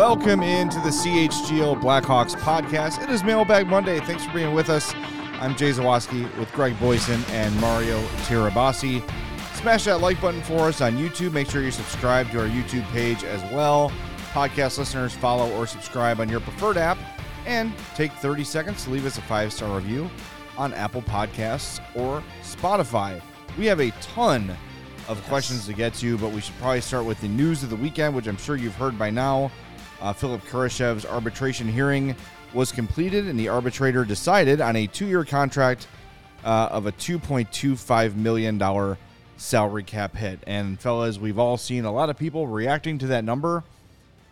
Welcome into the CHGO Blackhawks podcast. It is Mailbag Monday. Thanks for being with us. I'm Jay Zawaski with Greg Boysen and Mario Tirabassi. Smash that like button for us on YouTube. Make sure you subscribe to our YouTube page as well. Podcast listeners, follow or subscribe on your preferred app. And take 30 seconds to leave us a five star review on Apple Podcasts or Spotify. We have a ton of questions to get to, but we should probably start with the news of the weekend, which I'm sure you've heard by now. Uh, Philipp Kurashev's arbitration hearing was completed, and the arbitrator decided on a two year contract uh, of a $2.25 million salary cap hit. And, fellas, we've all seen a lot of people reacting to that number.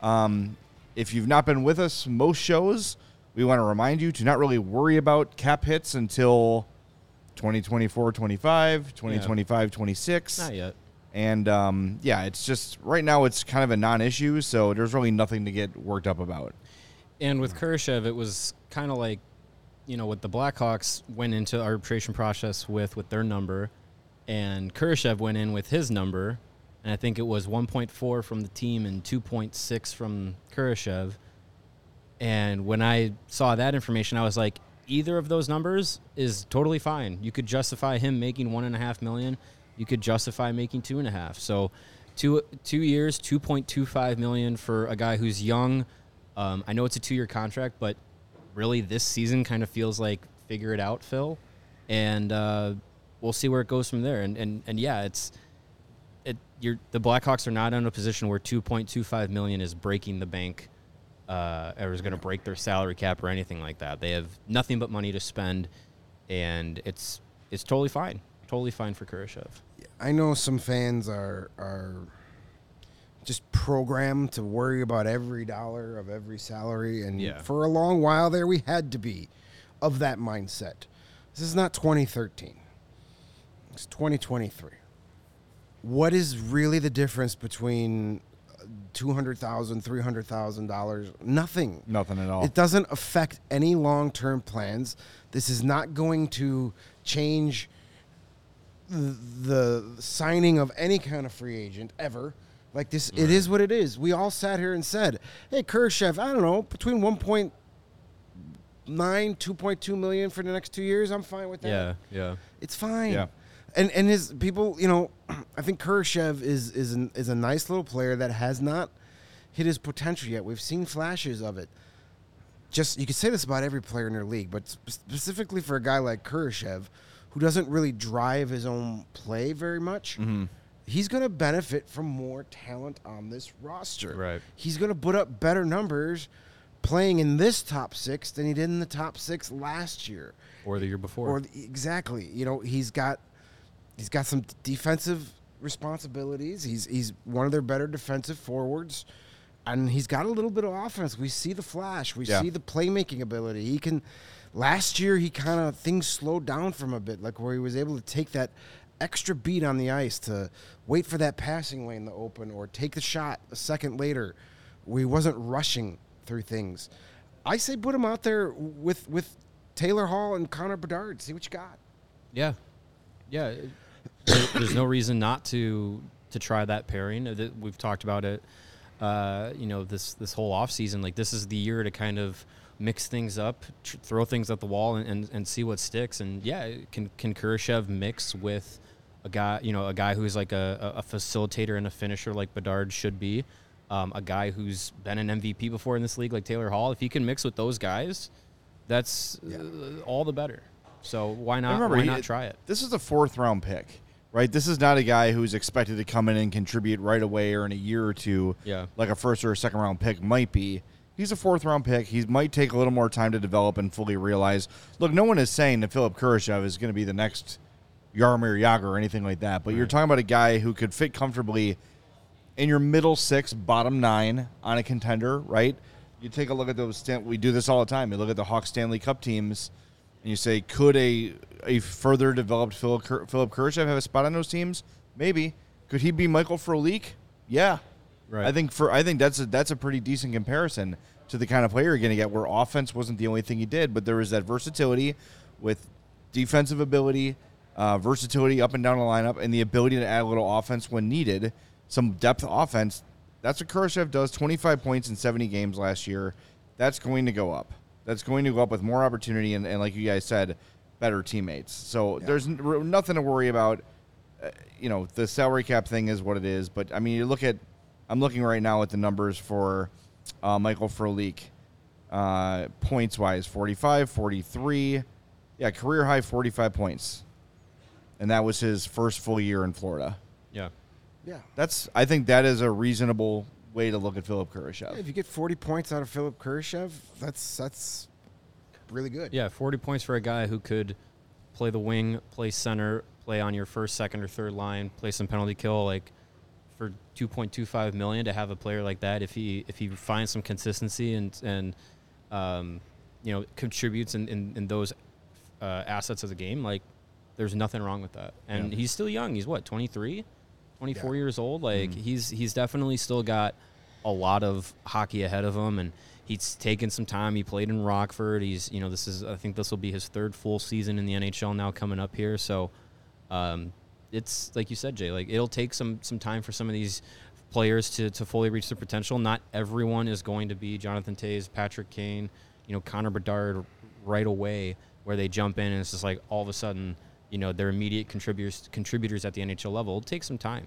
Um, if you've not been with us most shows, we want to remind you to not really worry about cap hits until 2024 25, 2025 26. Not yet. And um, yeah, it's just right now it's kind of a non-issue, so there's really nothing to get worked up about. And with Kurashev, it was kind of like, you know, what the Blackhawks went into arbitration process with with their number, and Kurashev went in with his number, and I think it was 1.4 from the team and 2.6 from Kurashev. And when I saw that information, I was like, either of those numbers is totally fine. You could justify him making one and a half million. You could justify making two and a half. So, two two years, two point two five million for a guy who's young. Um, I know it's a two year contract, but really this season kind of feels like figure it out, Phil, and uh, we'll see where it goes from there. And and and yeah, it's it. You're the Blackhawks are not in a position where two point two five million is breaking the bank uh, or is going to break their salary cap or anything like that. They have nothing but money to spend, and it's it's totally fine, totally fine for Kurashev. I know some fans are are just programmed to worry about every dollar of every salary, and Yeah. for a long while there, we had to be of that mindset. This is not 2013; it's 2023. What is really the difference between two hundred thousand, three hundred thousand dollars? Nothing. Nothing at all. It doesn't affect any long term plans. This is not going to change the, signing of any kind of free agent ever. Like this, it is what it is. We all sat here and said, "Hey, Kershev, I don't know, between 1.9, 2.2 million for the next two years, I'm fine with that. Yeah, yeah. It's fine. Yeah. And and his people, you know, I think Kershev is is an, is a nice little player that has not hit his potential yet. We've seen flashes of it. Just you could say this about every player in their league, but spe- specifically for a guy like Kershev, who doesn't really drive his own play very much. Mm-hmm. He's going to benefit from more talent on this roster. Right. He's going to put up better numbers playing in this top six than he did in the top six last year. Or the year before. Or exactly, you know, he's got he's got some defensive responsibilities. He's he's one of their better defensive forwards, and he's got a little bit of offense. We see the flash. We Yeah. see the playmaking ability. He can. Last year, he kind of things slowed down from a bit, like where he was able to take that extra beat on the ice to wait for that passing lane to open or take the shot a second later. We wasn't rushing through things. I say put him out there with with Taylor Hall and Connor Bedard. See what you got. Yeah, yeah. there's no reason not to to try that pairing. We've talked about it. Uh, you know, this this whole off season, like this is the year to kind of mix things up, tr- throw things at the wall, and, and, and see what sticks. And yeah, can can Kurashev mix with a guy, you know, a guy who's like a, a facilitator and a finisher like Bedard should be, um, a guy who's been an MVP before in this league like Taylor Hall. If he can mix with those guys, that's uh, all the better. So why not? remember, why he- not try it? This is a fourth round pick, right? This is not a guy who's expected to come in and contribute right away or in a year or two, Yeah. like a first or a second round pick might be. He's a fourth round pick. He might take a little more time to develop and fully realize. Look, no one is saying that Philipp Kurashev is going to be the next Jaromir Jagr or anything like that, but you're talking about a guy who could fit comfortably in your middle six, bottom nine on a contender, right? You take a look at those. We do this all the time. You look at the Hawks Stanley Cup teams, and you say, could a a further developed Philipp Kur- Philipp Kurashev have a spot on those teams? Maybe. Could he be Michael Frolik? Yeah. Right. I think for I think that's a that's a pretty decent comparison to the kind of player you're going to get. Where offense wasn't the only thing he did, but there was that versatility with defensive ability, uh, versatility up and down the lineup, and the ability to add a little offense when needed. Some depth offense. That's what Kurashev does. 25 points in 70 games last year. That's going to go up. That's going to go up with more opportunity and, and like you guys said, better teammates. So there's n- r- nothing to worry about. Uh, you know, the salary cap thing is what it is. But I mean, you look at. I'm looking right now at the numbers for uh, Michael Frolik. Uh, points wise 45, 43. Yeah, career high 45 points. And that was his first full year in Florida. Yeah. Yeah. That's I think that is a reasonable way to look at Philipp Kurashev. If you get 40 points out of Philipp Kurashev, that's that's really good. Yeah, 40 points for a guy who could play the wing, play center, play on your first, second, or third line, play some penalty kill. Like for 2.25 million to have a player like that, if he if he finds some consistency and and um, you know contributes in, in, in those uh, assets of the game, like there's nothing wrong with that. And Yeah. he's still young. He's what 23, 24 Yeah. years old. Like Mm-hmm. he's he's definitely still got a lot of hockey ahead of him and he's taken some time he played in rockford he's you know this is i think this will be his third full season in the nhl now coming up here so um, it's like you said jay like it'll take some some time for some of these players to, to fully reach their potential not everyone is going to be jonathan toews patrick kane you know connor bedard right away where they jump in and it's just like all of a sudden you know they're immediate contributors contributors at the nhl level it'll take some time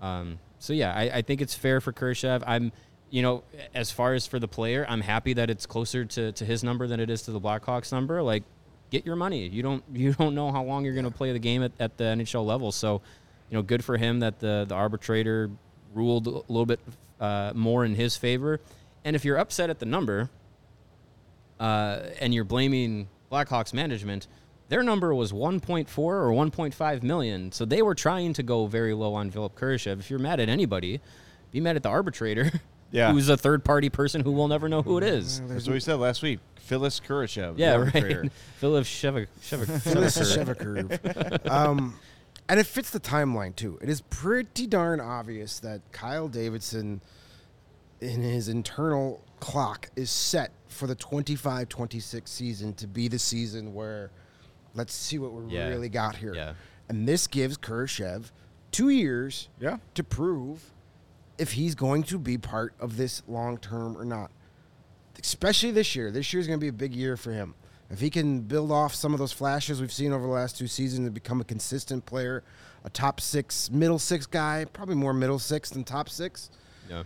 um, so yeah, I, I think it's fair for Kershev. I'm, you know, as far as for the player, I'm happy that it's closer to, to his number than it is to the Blackhawks number. Like, get your money. You don't you don't know how long you're going to play the game at, at the NHL level. So, you know, good for him that the the arbitrator ruled a little bit uh, more in his favor. And if you're upset at the number, uh, and you're blaming Blackhawks management, their number was 1.4 or 1.5 million. So they were trying to go very low on Philipp Kurashev. If you're mad at anybody, be mad at the arbitrator, Yeah. who's a third party person who will never know who it is. That's what we said last week. Phyllis Kurashev. Yeah, right. Philip Shevik. Phyllis Shevakur. um, and it fits the timeline too. It is pretty darn obvious that Kyle Davidson, in his internal clock, is set for the 25-26 season to be the season where let's see what we Yeah. really got here. Yeah. And this gives Kurashev two years Yeah. to prove if he's going to be part of this long term or not. Especially this year. This year is going to be a big year for him. If he can build off some of those flashes we've seen over the last two seasons and become a consistent player, a top six, middle six guy, probably more middle six than top six. Yeah.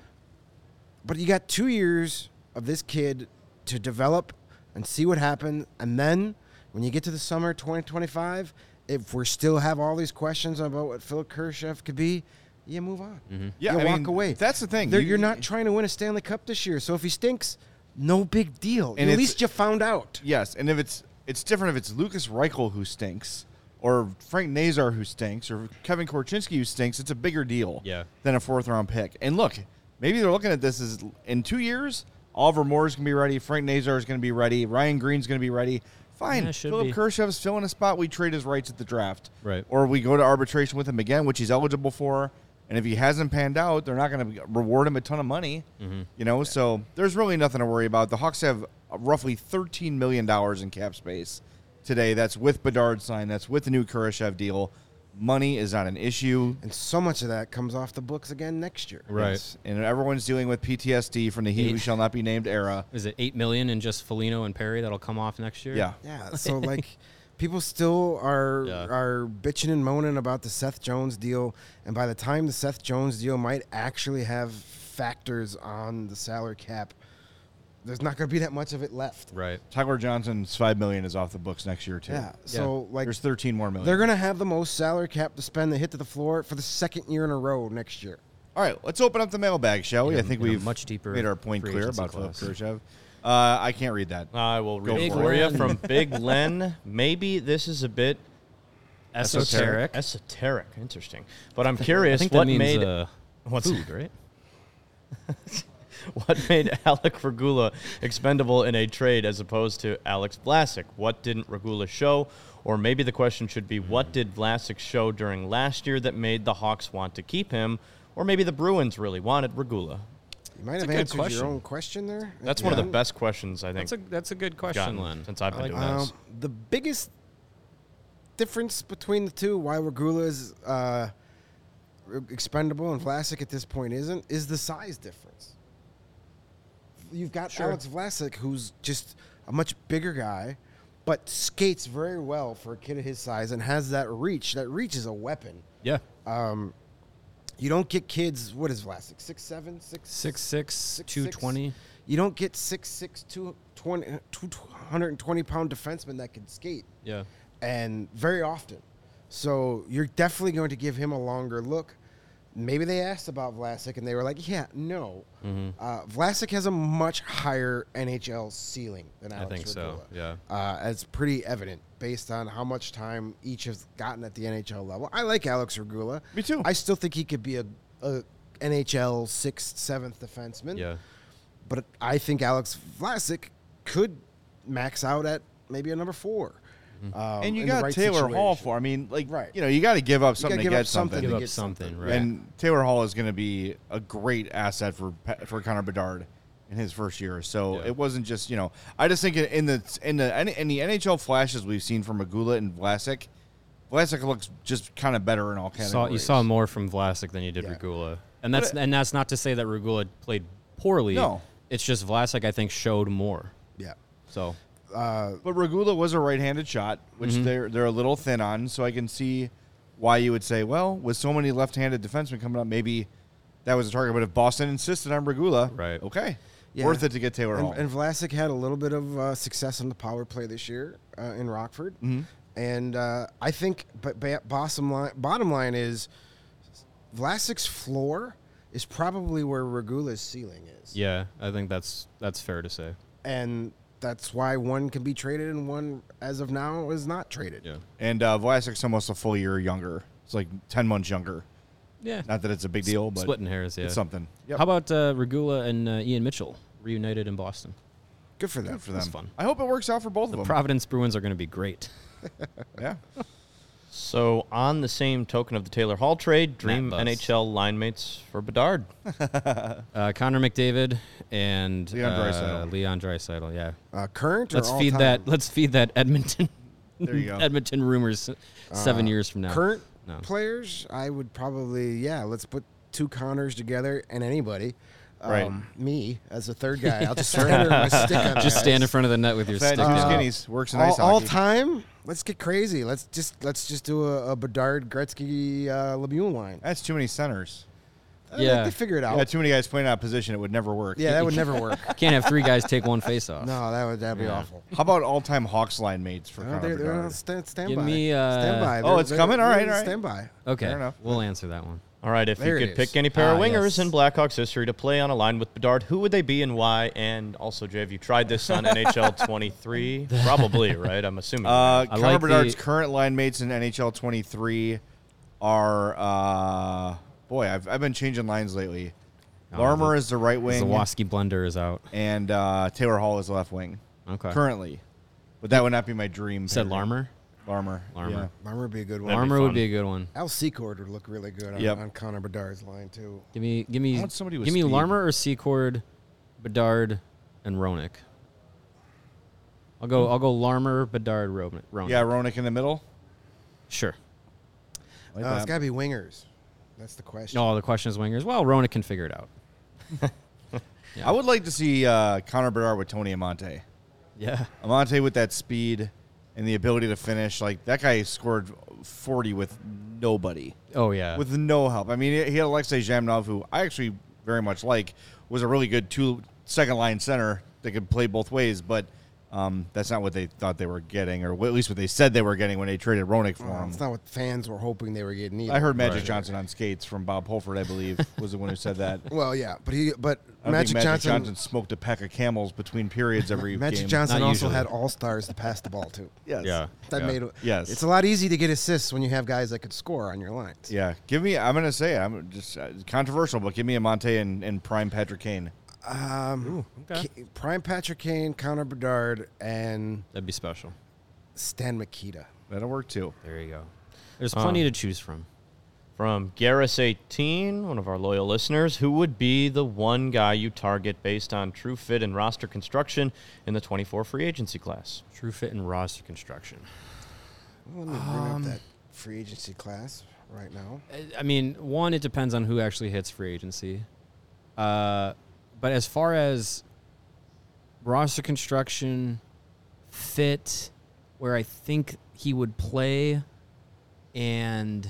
But you got two years of this kid to develop and see what happens. And then when you get to the summer 2025, if we still have all these questions about what Phil Kershev could be, you move on. Mm-hmm. Yeah, you I walk mean, away. that's the thing. You- you're not trying to win a Stanley Cup this year. So if he stinks, no big deal. And At least you found out. Yes, and if it's it's different if it's Lukas Reichel who stinks, or Frank Nazar who stinks, or Kevin Korchinski who stinks. It's a bigger deal Yeah. than a fourth round pick. And look, maybe they're looking at this as in two years, Oliver Moore's gonna be ready, Frank Nazar is gonna be ready, Ryan Greene's gonna be ready. Fine, Yeah, Philip be. Kershev's filling a spot. We trade his rights at the draft, Right. Or we go to arbitration with him again, which he's eligible for. And if he hasn't panned out, they're not going to reward him a ton of money. Mm-hmm. You know, so there's really nothing to worry about. The Hawks have roughly 13 million dollars in cap space today. That's with Bedard sign. That's with the new Kurashev deal. Money is not an issue. And so much of that comes off the books again next year. Right. It's- and everyone's dealing with PTSD from the He Who Shall Not Be Named era. Is it eight million in just Foligno and Perry that'll come off next year? Yeah. Yeah. So like people still are Yeah. are bitching and moaning about the Seth Jones deal, and by the time the Seth Jones deal might actually have factors on the salary cap, there's not going to be that much of it left. Right. Tyler Johnson's five million is off the books next year too. Yeah. So like There's 13 more million. they're going to have the most salary cap to spend to hit to the floor for the second year in a row next year. All right, let's open up the mailbag, shall we? In I a- think we've much deeper made our point clear agency about Philip class. Khrushchev. Uh, I can't read that. I will read Big it for you Len. from Big Len. Maybe this is a bit Esoteric. esoteric. Interesting. But I'm I curious think what that means made uh, what's food, right? what made Alec Regula expendable in a trade as opposed to Alex Vlasic? What didn't Regula show? Or maybe the question should be what did Vlasic show during last year that made the Hawks want to keep him? Or maybe the Bruins really wanted Regula. You might That's have answered question. your own question there. That's at one of the best questions I think That's a that's a good question, gotten Len. since I've been I like doing that. this. Um, the biggest difference between the two, why Regula is uh, expendable and Vlasic at this point isn't, is the size difference. You've got Sure. Alex Vlasic, who's just a much bigger guy, but skates very well for a kid of his size and has that reach. That reach is a weapon. Yeah. Um, you don't get kids. What is Vlasic? Six seven, six Six six Six, two six. twenty. You don't get six six two twenty two hundred and twenty pound defenseman that can skate Yeah. and very often. So you're definitely going to give him a longer look. Maybe they asked about Vlasic and they were like, "Yeah, no." Mm-hmm. Uh, Vlasic has a much higher NHL ceiling than Alex. I think so, yeah. uh, it's pretty evident based on how much time each has gotten at the NHL level. I like Alex Regula. Me too. I still think he could be a, a NHL sixth, seventh defenseman. Yeah. But I think Alex Vlasic could max out at maybe a number four. Um, and you got right Taylor Hall for. I mean, like, Right. you know, you got to give up something gotta to give get up something something. Give up something, something. right? And Taylor Hall is going to be a great asset for Pe- for Connor Bedard in his first year. So Yeah. it wasn't just you know. I just think in the in the in the NHL flashes we've seen from Magula and Vlasic, Vlasic looks just kind of better in all You categories. saw you saw more from Vlasic than you did Yeah. Regula, and that's But- and that's not to say that Regula played poorly. No. it's just Vlasic I think showed more. Yeah. So Uh, But Regula was a right-handed shot, which Mm-hmm. they're they're a little thin on. So I can see why you would say, well, with so many left-handed defensemen coming up, maybe that was a target. But if Boston insisted on Regula, Right. okay, Yeah. worth it to get Taylor Hall. and, and Vlasic had a little bit of uh, success on the power play this year uh, in Rockford, Mm-hmm. and uh, I think. But ba- bottom line, bottom line is, Vlasic's floor is probably where Regula's ceiling is, yeah, I think that's that's fair to say. and that's why one can be traded and one, as of now, is not traded. Yeah, And uh, Vlasic's almost a full year younger. It's like ten months younger. yeah. Not that it's a big deal, but Splitting hairs, yeah. it's something. Yep. How about uh, Regula and uh, Ian Mitchell reunited in Boston? Good for them. Good for them? That's fun. I hope it works out for both The of them. The Providence Bruins are going to be great. yeah. So, on the same token of the Taylor Hall trade, dream NHL line mates for Bedard. Uh, Connor McDavid and Leon uh, Leon Draisaitl, yeah. Uh, current, Let's or feed all-time? that. Let's feed that Edmonton. There you go. Edmonton rumors seven years from now. Current No. players, I would probably yeah. Let's put two Connors together and anybody. Right. Um, me as a third guy, I'll just surrender my stick Just that. stand in front of the net with your Fat stick. two down. skinnies works in all, ice all time. Let's get crazy. Let's just let's just do a, a Bedard, Gretzky, uh, Lemieux line. That's too many centers. I think Yeah. they figure it out. Yeah, too many guys playing out of position. It would never work. Yeah, that would never work. Can't have three guys take one face off. No, that would that'd be Yeah. awful. How about all-time Hawks line mates for Uh, Connor they're, they're Bedard? on stand, stand Give by. me, uh, stand by. Oh, They're- it's coming? All right, all right. Stand by. Okay, Fair enough. we'll answer that one. All right, if There you it could pick any pair of Ah, wingers yes. in Blackhawks history to play on a line with Bedard, who would they be and why? And also, Jay, have you tried this on NHL 23? Probably, right? I'm assuming. Uh, I Connor like Bedard's the- current line mates in NHL 23 are uh, boy. I've, I've been changing lines lately. Oh, Larmer the- is the right wing, Zawaski blender is out. and uh, Taylor Hall is left wing Okay. currently. But that would not be my dream. You said pairing. Larmer. Larmer. Larmer. Larmer would be a good one. That'd be Larmer would fun. be a good one. Al Secord would look really good on, Yep. on Connor Bedard's line too. Give me, give me, want somebody with give me speed. Larmer or Secord, Bedard, and Roenick. I'll go. I'll go Larmer, Bedard, Roenick. Roenick. Yeah, Roenick in the middle. sure. Like Uh, it's that. got to be wingers. That's the question. No, the question is wingers. Well, Roenick can figure it out. I would like to see uh, Connor Bedard with Tony Amonte. Yeah. Amante with that speed and the ability to finish. Like that guy scored 40 with nobody, Oh yeah. with no help. I mean, he had Alexei Zhamnov, who I actually very much like, was a really good two second line center that could play both ways, but. Um, that's not what they thought they were getting, or at least what they said they were getting when they traded Roenick for Well, him. it's not what fans were hoping they were getting either. I heard Magic Right. Johnson on skates from Bob Pulford, I believe, was the one who said that. Well, yeah, but he, but I don't Magic, think Magic Johnson, Johnson, smoked a pack of camels between periods every year. Magic game. Johnson Not also usually. had all stars to pass the ball to. Yes. yeah. That yeah. made it. Yes. It's a lot easier to get assists when you have guys that could score on your lines. Yeah. Give me. I'm gonna say it. I'm just uh, controversial, but give me Amonte and, and prime Patrick Kane. Um, okay. K- Prime Patrick Kane, Connor Bedard, and That'd be special. Stan Mikita. That'll work too. There you go. There's plenty to choose from. From Garrus18, one of our loyal listeners, who would be the one guy you target based on true fit and roster construction in the 24 free agency class? True fit and roster construction. Well, let me bring up that free agency class right now. I- I mean, one, it depends on who actually hits free agency. Uh, but as far as roster construction, fit, where I think he would play, and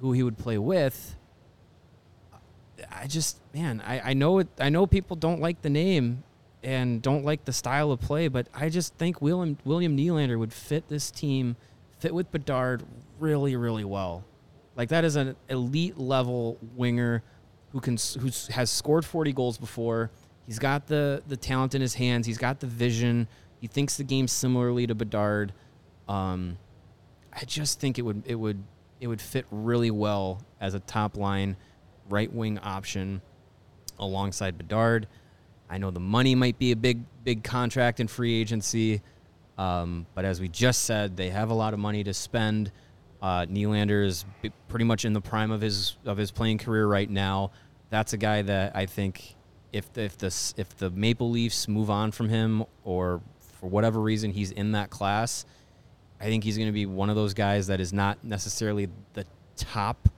who he would play with, I just man, I, I know it. I know people don't like the name and don't like the style of play, but I just think William William Nylander would fit this team, fit with Bedard really really well. Like that is an elite level winger who can who has scored 40 goals before. He's got the the talent in his hands. He's got the vision. He thinks the game similarly to Bedard. Um, I just think it would it would it would fit really well as a top line right wing option alongside Bedard. I know the money might be a big big contract in free agency, um, but as we just said, they have a lot of money to spend. Uh, Nylander is pretty much in the prime of his of his playing career right now. That's a guy that I think if the, if the if the Maple Leafs move on from him or for whatever reason he's in that class, I think he's going to be one of those guys that is not necessarily the top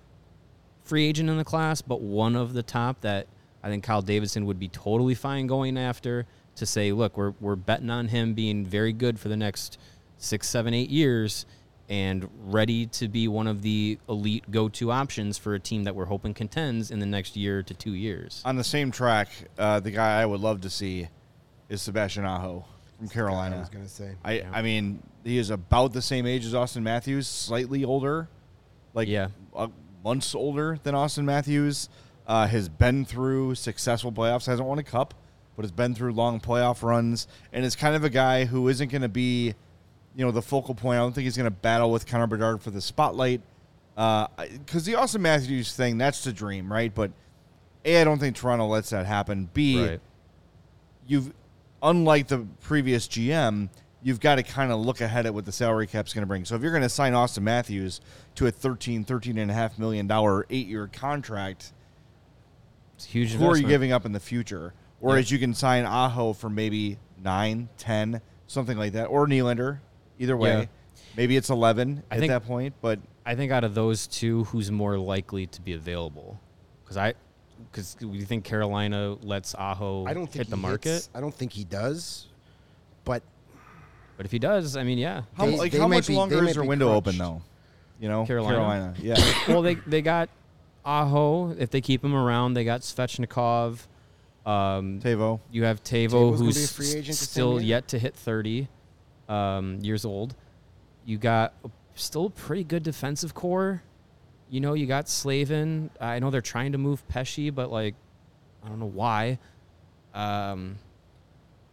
free agent in the class, but one of the top that I think Kyle Davidson would be totally fine going after to say, look, we're, we're betting on him being very good for the next six, seven, eight years and ready to be one of the elite go to options for a team that we're hoping contends in the next year to two years. On the same track, uh, the guy I would love to see is Sebastian Aho from Carolina. I was gonna say. I, I mean, he is about the same age as Auston Matthews, slightly older, like Yeah. uh, months older than Auston Matthews. Uh, has been through successful playoffs, hasn't won a cup, but has been through long playoff runs, and is kind of a guy who isn't going to be, you know, the focal point. I don't think he's going to battle with Connor Bedard for the spotlight, uh, because the Auston Matthews thing that's the dream, right? But a, I don't think Toronto lets that happen. B, Right. you've unlike the previous GM, you've got to kind of look ahead at what the salary cap's going to bring. So if you're going to sign Auston Matthews to a 13 13 and a half million dollar 8-year contract, It's huge who are you giving up in the future? Whereas you can sign Aho for maybe 9, 10, something like that or Nylander, either way. Yeah. Maybe it's 11 I at think- that point, but I think out of those two, who's more likely to be available? Because I, because you think Carolina lets Aho I don't think hit the market, hits- I don't think he does, but but if he does, I mean, yeah. how, They- like, they how much be- longer is their window crunched. open though? You know, Carolina? Yeah. well, they they got Aho. If they keep him around, they got Svechnikov. Um, Tavo. you have Tavo, Tavo's gonna be a who's free agent the still yet to hit 30 um, years old. You got a, still a pretty good defensive core. You know, you got Slavin. I know they're trying to move Pesce, but like, I don't know why. Um,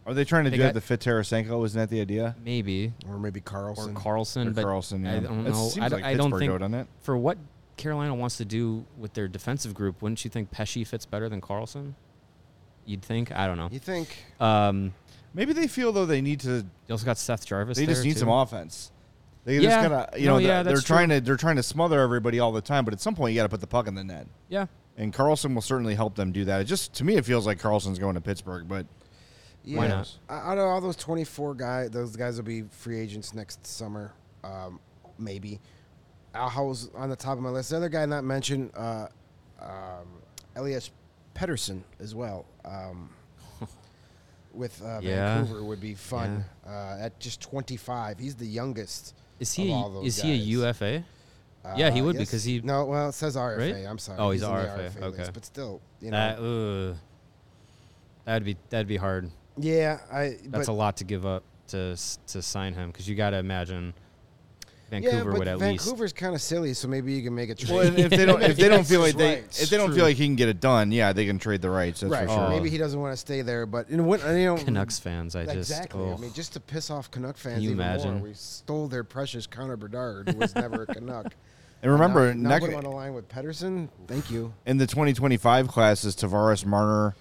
Are they trying to They do got- that to fit Tarasenko? Isn't that the idea? maybe or maybe Karlsson or Karlsson. Karlsson, Or but Karlsson, yeah. I don't It know. seems I, like I don't Pittsburgh think go, doesn't it? for what Carolina wants to do with their defensive group, wouldn't you think Pesce fits better than Karlsson? You'd think. I don't know. you think? Um, Maybe they feel though they need to. you also got Seth Jarvis. They just there, need too. some offense. They Yeah. just gotta, you No, know, yeah, they're, they're that's trying true. to they're trying to smother everybody all the time. But at some point, you got to put the puck in the net. Yeah. And Karlsson will certainly help them do that. It just to me, it feels like Karlsson's going to Pittsburgh, but Yeah. Why not? Out of all those 24 guys, those guys will be free agents next summer, um, maybe. Aho's on the top of my list. The other guy not mentioned, uh, um, Elias Pettersson as well. Um, with uh, Yeah. Vancouver would be fun. Uh, at just 25, he's the youngest. Is of he all a, those is he a guys. UFA? Yeah, he Uh, would yes. because he- No, well, it says RFA. Right? I'm sorry. Oh, he's the RFA, list, okay. but still, you know. That, that'd be that'd be hard. yeah, I. That's a lot to give up to to sign him because you got to imagine yeah, Vancouver but would at least Vancouver's kind of silly, so maybe you can make a trade. Well, if they don't, if they don't feel like they, Right, if they don't true. feel like he can get it done, yeah, they can trade the rights. That's right. for sure. Maybe he doesn't want to stay there, but you know what? You know, Canucks fans. I just exactly. oh, I mean, just to piss off Canuck fans you even imagine? more, we stole their precious Connor Bedard, who was never a Canuck. And remember, now, now next, put him on a line with Pettersson. Thank you. in the 2025 class is Tavares Marner,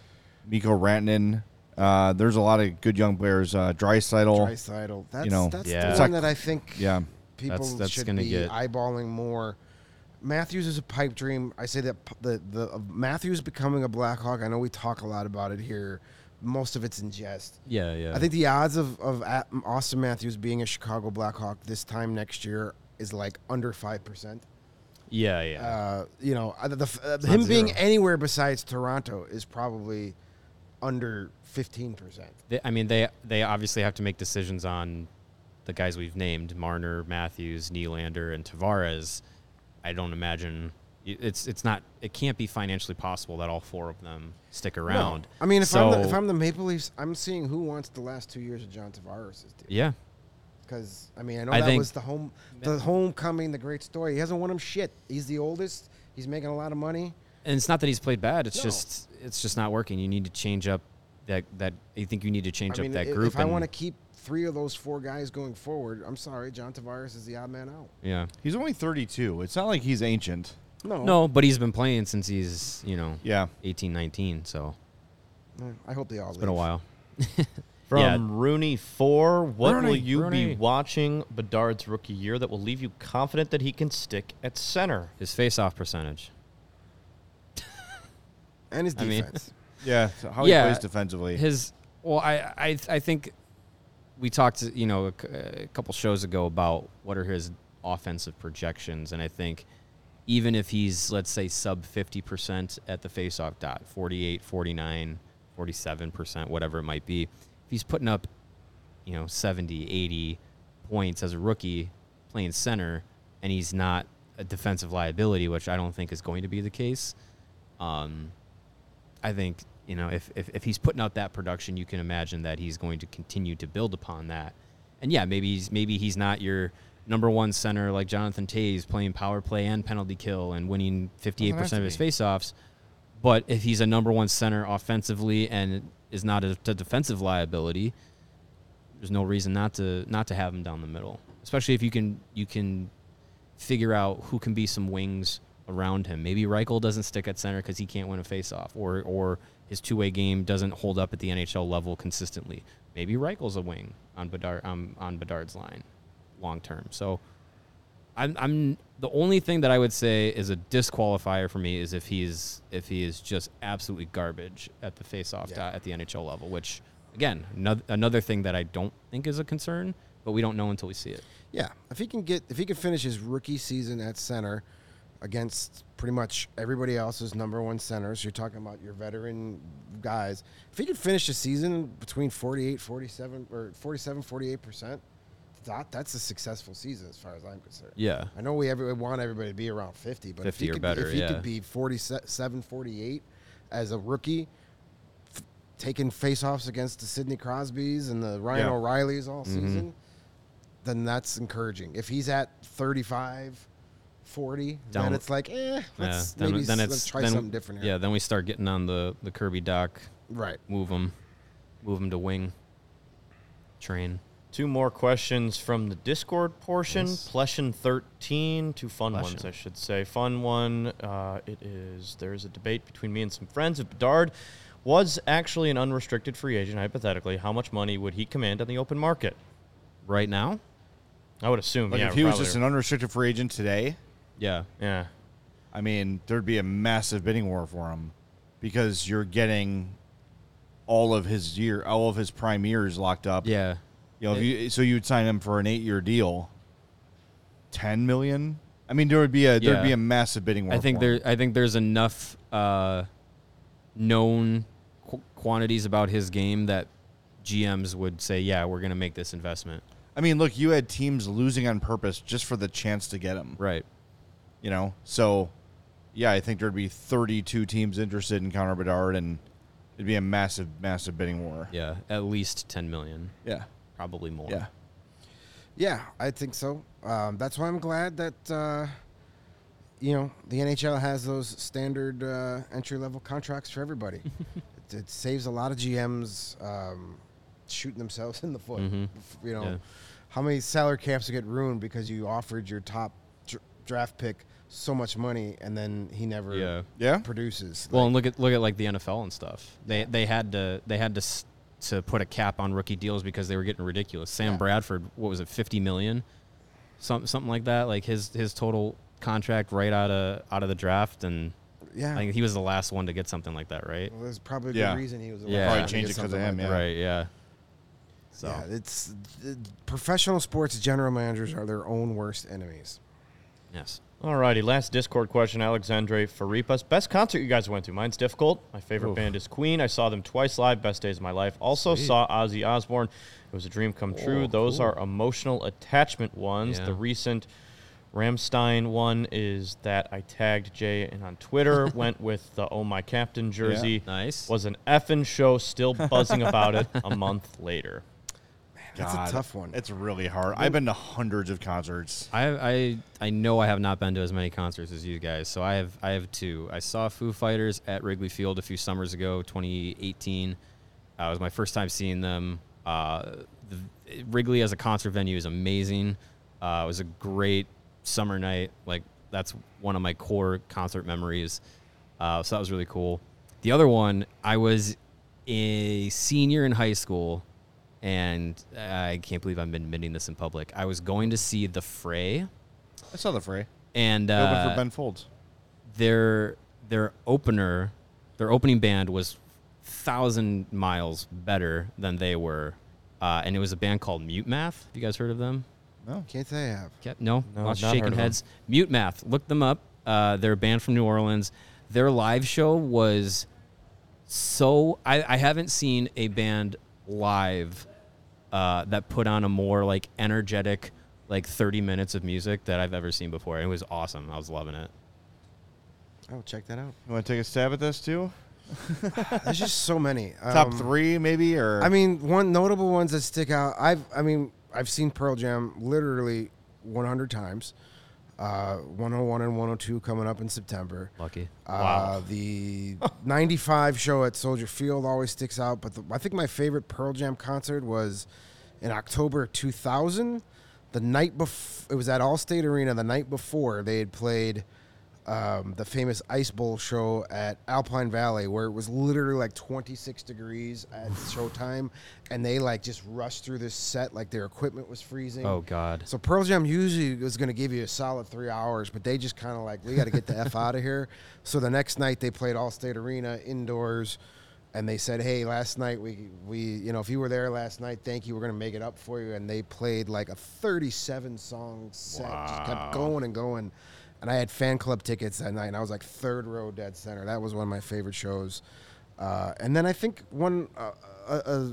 Mikko Rantanen. Uh, there's a lot of good young players. Uh, Draisaitl. Draisaitl. That's know, that's Yeah. the one that I think Yeah. People That's- that's should be get- eyeballing more. Matthews is a pipe dream. I say that the the uh, Matthews becoming a Blackhawk. I know we talk a lot about it here. Most of it's in jest. yeah, yeah. I think the odds of of Auston Matthews being a Chicago Blackhawk this time next year is like under five percent. yeah, yeah. Uh, you know, uh, the, f- uh, him being zero. anywhere besides Toronto is probably under fifteen percent. I mean, they they obviously have to make decisions on the guys we've named: Marner, Matthews, Nylander, and Tavares. I don't imagine it's it's not it can't be financially possible that all four of them stick around. I mean, if I'm the, if I'm the Maple Leafs, I'm seeing who wants the last two years of John Tavares' deal. yeah, Because I mean, I know I that was the home, the homecoming, the great story. He hasn't won him shit. He's the oldest. He's making a lot of money. and it's not that he's played bad. It's No. just it's just not working. You need to change up that that. I think you need to change I up that group. if I want to keep three of those four guys going forward, I'm sorry, John Tavares is the odd man out. yeah, He's only 32. It's not like he's ancient. No, no, but he's been playing since he's you know Yeah. 18, 19, so I hope they all. it's been a while. From Yeah. Rooney four, what will you Rooney. be watching Bedard's rookie year that will leave you confident that he can stick at center? His face-off percentage. And his I mean- defense. Yeah. so how Yeah. he plays defensively. His well, I I I think we talked you know a, a couple shows ago about what are his offensive projections, and I think even if he's let's say sub 50% at the faceoff dot 48 49 47% whatever it might be if he's putting up you know 70 80 points as a rookie playing center and he's not a defensive liability which i don't think is going to be the case um, I think you know if, if if he's putting out that production, you can imagine that he's going to continue to build upon that. And yeah, maybe he's maybe he's not your number one center like Jonathan Toews playing power play and penalty kill and winning fifty eight percent of his faceoffs. But if he's a number one center offensively and is not a, a defensive liability, there's no reason not to not to have him down the middle. Especially if you can you can figure out who can be some wings around him. Maybe Reichel doesn't stick at center because he can't win a faceoff, or or his two way game doesn't hold up at the NHL level consistently. Maybe Reichel's a wing on Bedard um, on Bedard's line, long term. So. I'm, I'm the only thing that I would say is a disqualifier for me is if he's if he is just absolutely garbage at the faceoff Yeah. at the NHL level, which again another, another thing that I don't think is a concern, but we don't know until we see it. Yeah, if he can get if he can finish his rookie season at center against pretty much everybody else's number one centers, you're talking about your veteran guys. If he could finish the season between 48, 47 or 47, 48%, that that's a successful season as far as I'm concerned. Yeah, I know we every, want everybody to be around 50, but if he could, better, if he yeah. could be 47, 48 as a rookie, f- taking faceoffs against the Sidney Crosbys and the Ryan Yeah. O'Reillys all Mm-hmm. season, then that's encouraging. If he's at 35, 40, then Down- it's like, eh, let's yeah. maybe then it's let's try then- something different here. Yeah, then we start getting on the the Kirby Dach, Right. move them, move them to wing train. Two more questions from the Discord portion. Yes. Pleshin Two fun Pleshin. ones, I should say. Fun one. Uh, it is. There's a debate between me and some friends. If Bedard was actually an unrestricted free agent, hypothetically, how much money would he command on the open market? Right now, I would assume. like yeah, if he was probably. just an unrestricted free agent today, yeah, yeah. I mean, there'd be a massive bidding war for him because you're getting all of his year, all of his prime years locked up. yeah. You know, if you, so you'd sign him for an eight-year deal. Ten million. I mean, there would be a there'd Yeah. be a massive bidding war. I think for him. there. I think there's enough uh, known qu- quantities about his game that GMs would say, "Yeah, we're going to make this investment." I mean, look, you had teams losing on purpose just for the chance to get him. Right. You know, so yeah, I think there'd be 32 teams interested in Connor Bedard, and it'd be a massive, massive bidding war. Yeah, at least 10 million, Yeah, probably more. yeah. Yeah, I think so. Um, that's why I'm glad that uh, you know the NHL has those standard uh, entry level contracts for everybody. it, it saves a lot of GMs um, shooting themselves in the foot. Mhm. You know, Yeah. how many salary caps get ruined because you offered your top dr- draft pick so much money and then he never Yeah. Yeah? produces. Well, Like, and look at look at like the NFL and stuff. They they had to they had to to put a cap on rookie deals because they were getting ridiculous. Sam Yeah. Bradford, what was it, 50 million? Something something like that. Like his his total contract right out of out of the draft and yeah, I think he was the last one to get something like that, right? well, there's probably a Yeah. good reason he was. the Yeah. last Probably one to changed get it 'cause of something him, like yeah. that. Right, yeah. So Yeah, it's uh, professional sports general managers are their own worst enemies. yes. Alrighty, last Discord question, Alexandre Faripas. Best concert you guys went to? Mine's difficult. My favorite Oof. band is Queen. I saw them twice live. Best days of my life. Also Sweet. saw Ozzy Osbourne. It was a dream come true. Oh, Those cool. are emotional attachment ones. Yeah. The recent Rammstein one is that I tagged Jay in on Twitter. went with the Oh My Captain jersey. Nice. Was an effing show. Still buzzing about it a month later. That's a tough one. It's really hard. I've been to hundreds of concerts. I I I know I have not been to as many concerts as you guys, so I have I have two. I saw Foo Fighters at Wrigley Field a few summers ago, 2018. Uh, it was my first time seeing them. Uh, the, Wrigley as a concert venue is amazing. Uh, it was a great summer night. Like that's one of my core concert memories. Uh, so that was really cool. The other one, I was a senior in high school, and I can't believe I'm admitting this in public. I was going to see The Fray, I saw the fray. and They opened uh, for Ben Folds. their their opener, their opening band was thousand miles better than they were, uh, and it was a band called Mute Math. Have you guys heard of them? No. Can't say I have. Ca- No, No, lots of not heard shaking of 'em. heads. Mute Math, look them up. Uh, they're a band from New Orleans. Their live show was so. I, I haven't seen a band live uh, that put on a more like energetic, like thirty minutes of music that I've ever seen before. It was awesome. I was loving it. Oh, check that out. You want to take a stab at this too? There's just so many. Top Um, three, maybe, or I mean, one notable ones that stick out. I've, I mean, I've seen Pearl Jam literally 100 times. Uh, 101 and 102 coming up in September. Lucky. Uh, the 95 show at Soldier Field always sticks out, but the, I think my favorite Pearl Jam concert was in October 2000. The night before, it was at Allstate Arena. The night before, they had played um, the famous Ice Bowl show at Alpine Valley, where it was literally like 26 degrees at showtime, and they like just rushed through this set like their equipment was freezing. Oh God. So Pearl Jam usually was going to give you a solid three hours, but they just kind of like we got to get the f out of here. So the next night they played Allstate Arena indoors, and they said, "Hey, last night we we you know if you were there last night, thank you. We're going to make it up for you." And they played like a 37 song set, just kept going and going. And I had fan club tickets that night, and I was like third row dead center. That was one of my favorite shows. Uh, and then I think one. Uh, uh, uh,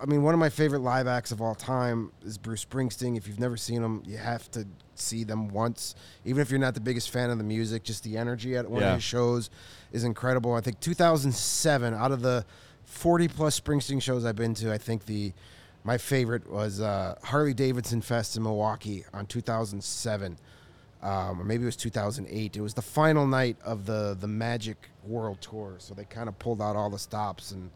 I mean, one of my favorite live acts of all time is Bruce Springsteen. If you've never seen him, you have to see them once. Even if you're not the biggest fan of the music, just the energy at one Yeah. of his shows is incredible. I think 2007, out of the 40 plus Springsteen shows I've been to, I think the my favorite was uh, Harley Davidson Fest in Milwaukee on 2007 um, or maybe it was 2008. It was the final night of the the Magic World Tour, so they kind of pulled out all the stops and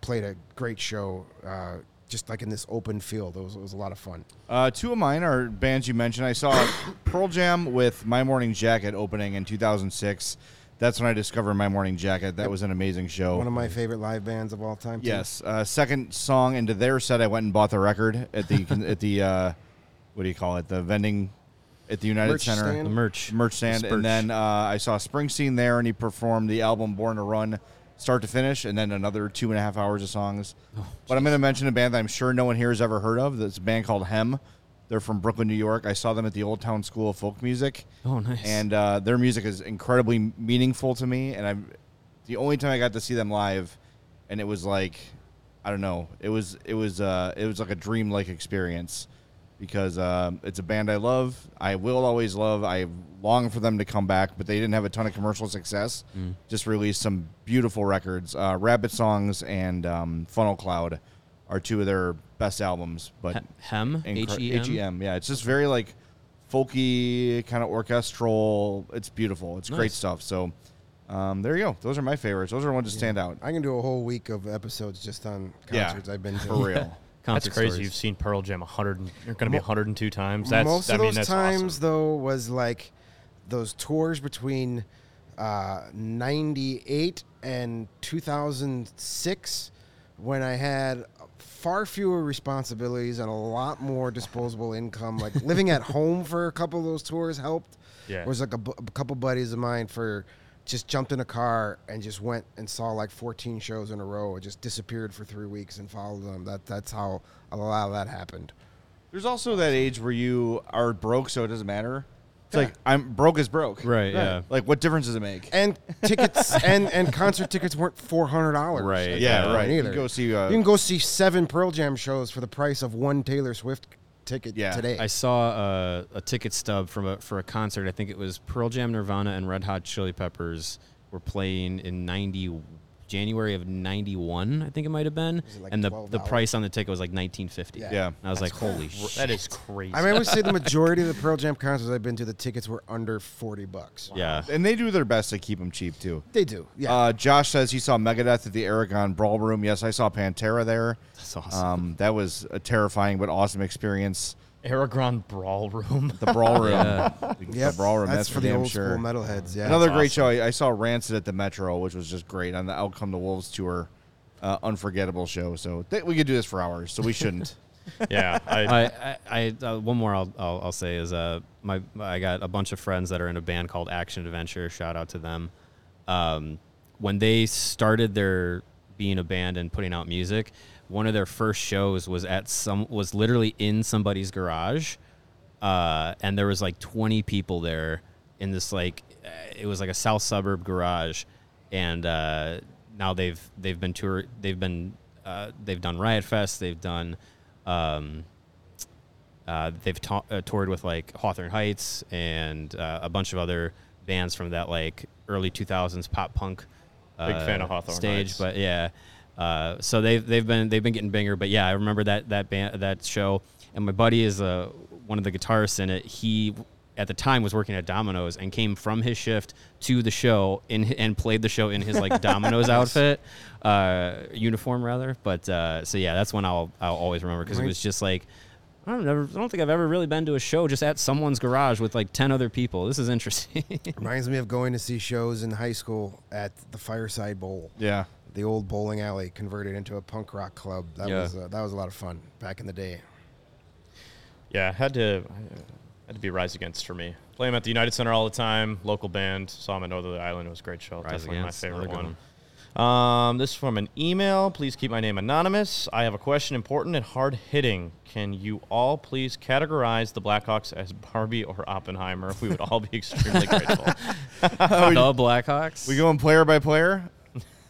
played a great show, uh, just like in this open field. It was, it was a lot of fun. Uh, two of mine are bands you mentioned. I saw Pearl Jam with My Morning Jacket opening in 2006. That's when I discovered My Morning Jacket. That was an amazing show. One of my favorite live bands of all time. too. yes. Uh, second song into their set, I went and bought the record at the at the uh, what do you call it? The vending at the United Merch Center. stand? The merch. merch stand, Spurch. and then uh, I saw Springsteen there, and he performed the album "Born to Run," start to finish, and then another two and a half hours of songs. Oh, but I'm going to mention a band that I'm sure no one here has ever heard of. That's a band called Hem. They're from Brooklyn, New York. I saw them at the Old Town School of Folk Music, Oh, nice. and uh, their music is incredibly meaningful to me. And I'm the only time I got to see them live, and it was like I don't know. It was it was uh it was like a dreamlike experience because um, it's a band I love. I will always love. I long for them to come back, but they didn't have a ton of commercial success. Just released some beautiful records. Uh, Rabbit Songs and um, Funnel Cloud are two of their best albums. But He- Hem? incre- H-E-M? H-E-M, yeah. It's just very like folky, kind of orchestral. It's beautiful. It's great stuff. So um, there you go. Those are my favorites. Those are the ones that stand out. I can do a whole week of episodes just on concerts yeah, I've been to. for real. That's crazy. stories. You've seen Pearl Jam 100. and- You're going to be Mo- 102 times. That's Most I of mean, those times, awesome. though, was like those tours between uh, 98 and 2006 when I had far fewer responsibilities and a lot more disposable income. Like living at home for a couple of those tours helped. Yeah. was like a, bu- a couple buddies of mine for just jumped in a car and just went and saw like 14 shows in a row. And just disappeared for three weeks and followed them. That that's how a lot of that happened. There's also that age where you are broke, so it doesn't matter. It's like I'm broke is broke. Right, yeah. Like what difference does it make? and tickets and and concert tickets weren't four hundred dollars. Right. yeah, right. Either You can go see. Uh, you can go see seven Pearl Jam shows for the price of one Taylor Swift ticket Yeah. today. I saw a, a ticket stub from a, for a concert. I think it was Pearl Jam, Nirvana, and Red Hot Chili Peppers were playing in ninety January of ninety one. I think it might have been, like and the 12? the price on the ticket was like nineteen fifty. Yeah. Yeah. And I was like, holy shit. that is crazy. I mean, I would say the majority of the Pearl Jam concerts I've been to, the tickets were under forty bucks. Yeah. and they do their best to keep them cheap too. They do. Yeah. Uh, Josh says he saw Megadeth at the Aragon Ballroom. Yes, I saw Pantera there. That's awesome. Um, that was a terrifying but awesome experience. Aragon Brawl Room. The Brawl Room. Yeah. The, the Brawl Room. That's, That's, for the damn old sure. school metalheads. Yeah. Another great awesome. show. I, I saw Rancid at the Metro, which was just great on the Out Come the Wolves tour. Uh, unforgettable show. So th- we could do this for hours. So we shouldn't. yeah. I, I, I, I uh, one more I'll, I'll, I'll say is uh my I got a bunch of friends that are in a band called Action Adventure. Shout out to them. Um, when they started their being a band and putting out music, one of their first shows was at some was literally in somebody's garage, uh, and there was like 20 people there in this like uh, it was like a south suburb garage, and uh, now they've they've been tour they've been uh, they've done Riot Fest they've done. Um, uh, they've ta- uh, toured with like Hawthorne Heights and uh, a bunch of other bands from that like early 2000s pop punk uh, Big fan of Hawthorne stage, Heights. but yeah. Uh, so they've they've been they've been getting bigger, but yeah, I remember that that band that show, and my buddy is uh, one of the guitarists in it. He at the time was working at Domino's and came from his shift to the show in and played the show in his like Domino's outfit, uh, uniform rather. But uh, so yeah, that's when I'll I'll always remember because it was just like. I don't, never, I don't think I've ever really been to a show just at someone's garage with like 10 other people. This is interesting. Reminds me of going to see shows in high school at the Fireside Bowl. yeah. The old bowling alley converted into a punk rock club. That Yeah. was uh, that was a lot of fun back in the day. yeah. Had to had to be Rise Against for me. Play them at the United Center all the time. Local band. Saw them at Northerly Island. It was a great show. Rise Definitely Against, my favorite good one. Um, this is from an email. Please keep my name anonymous. I have a question important and hard hitting. Can you all please categorize the Blackhawks as Barbie or Oppenheimer? We would all be extremely grateful. the Blackhawks? We going player by player?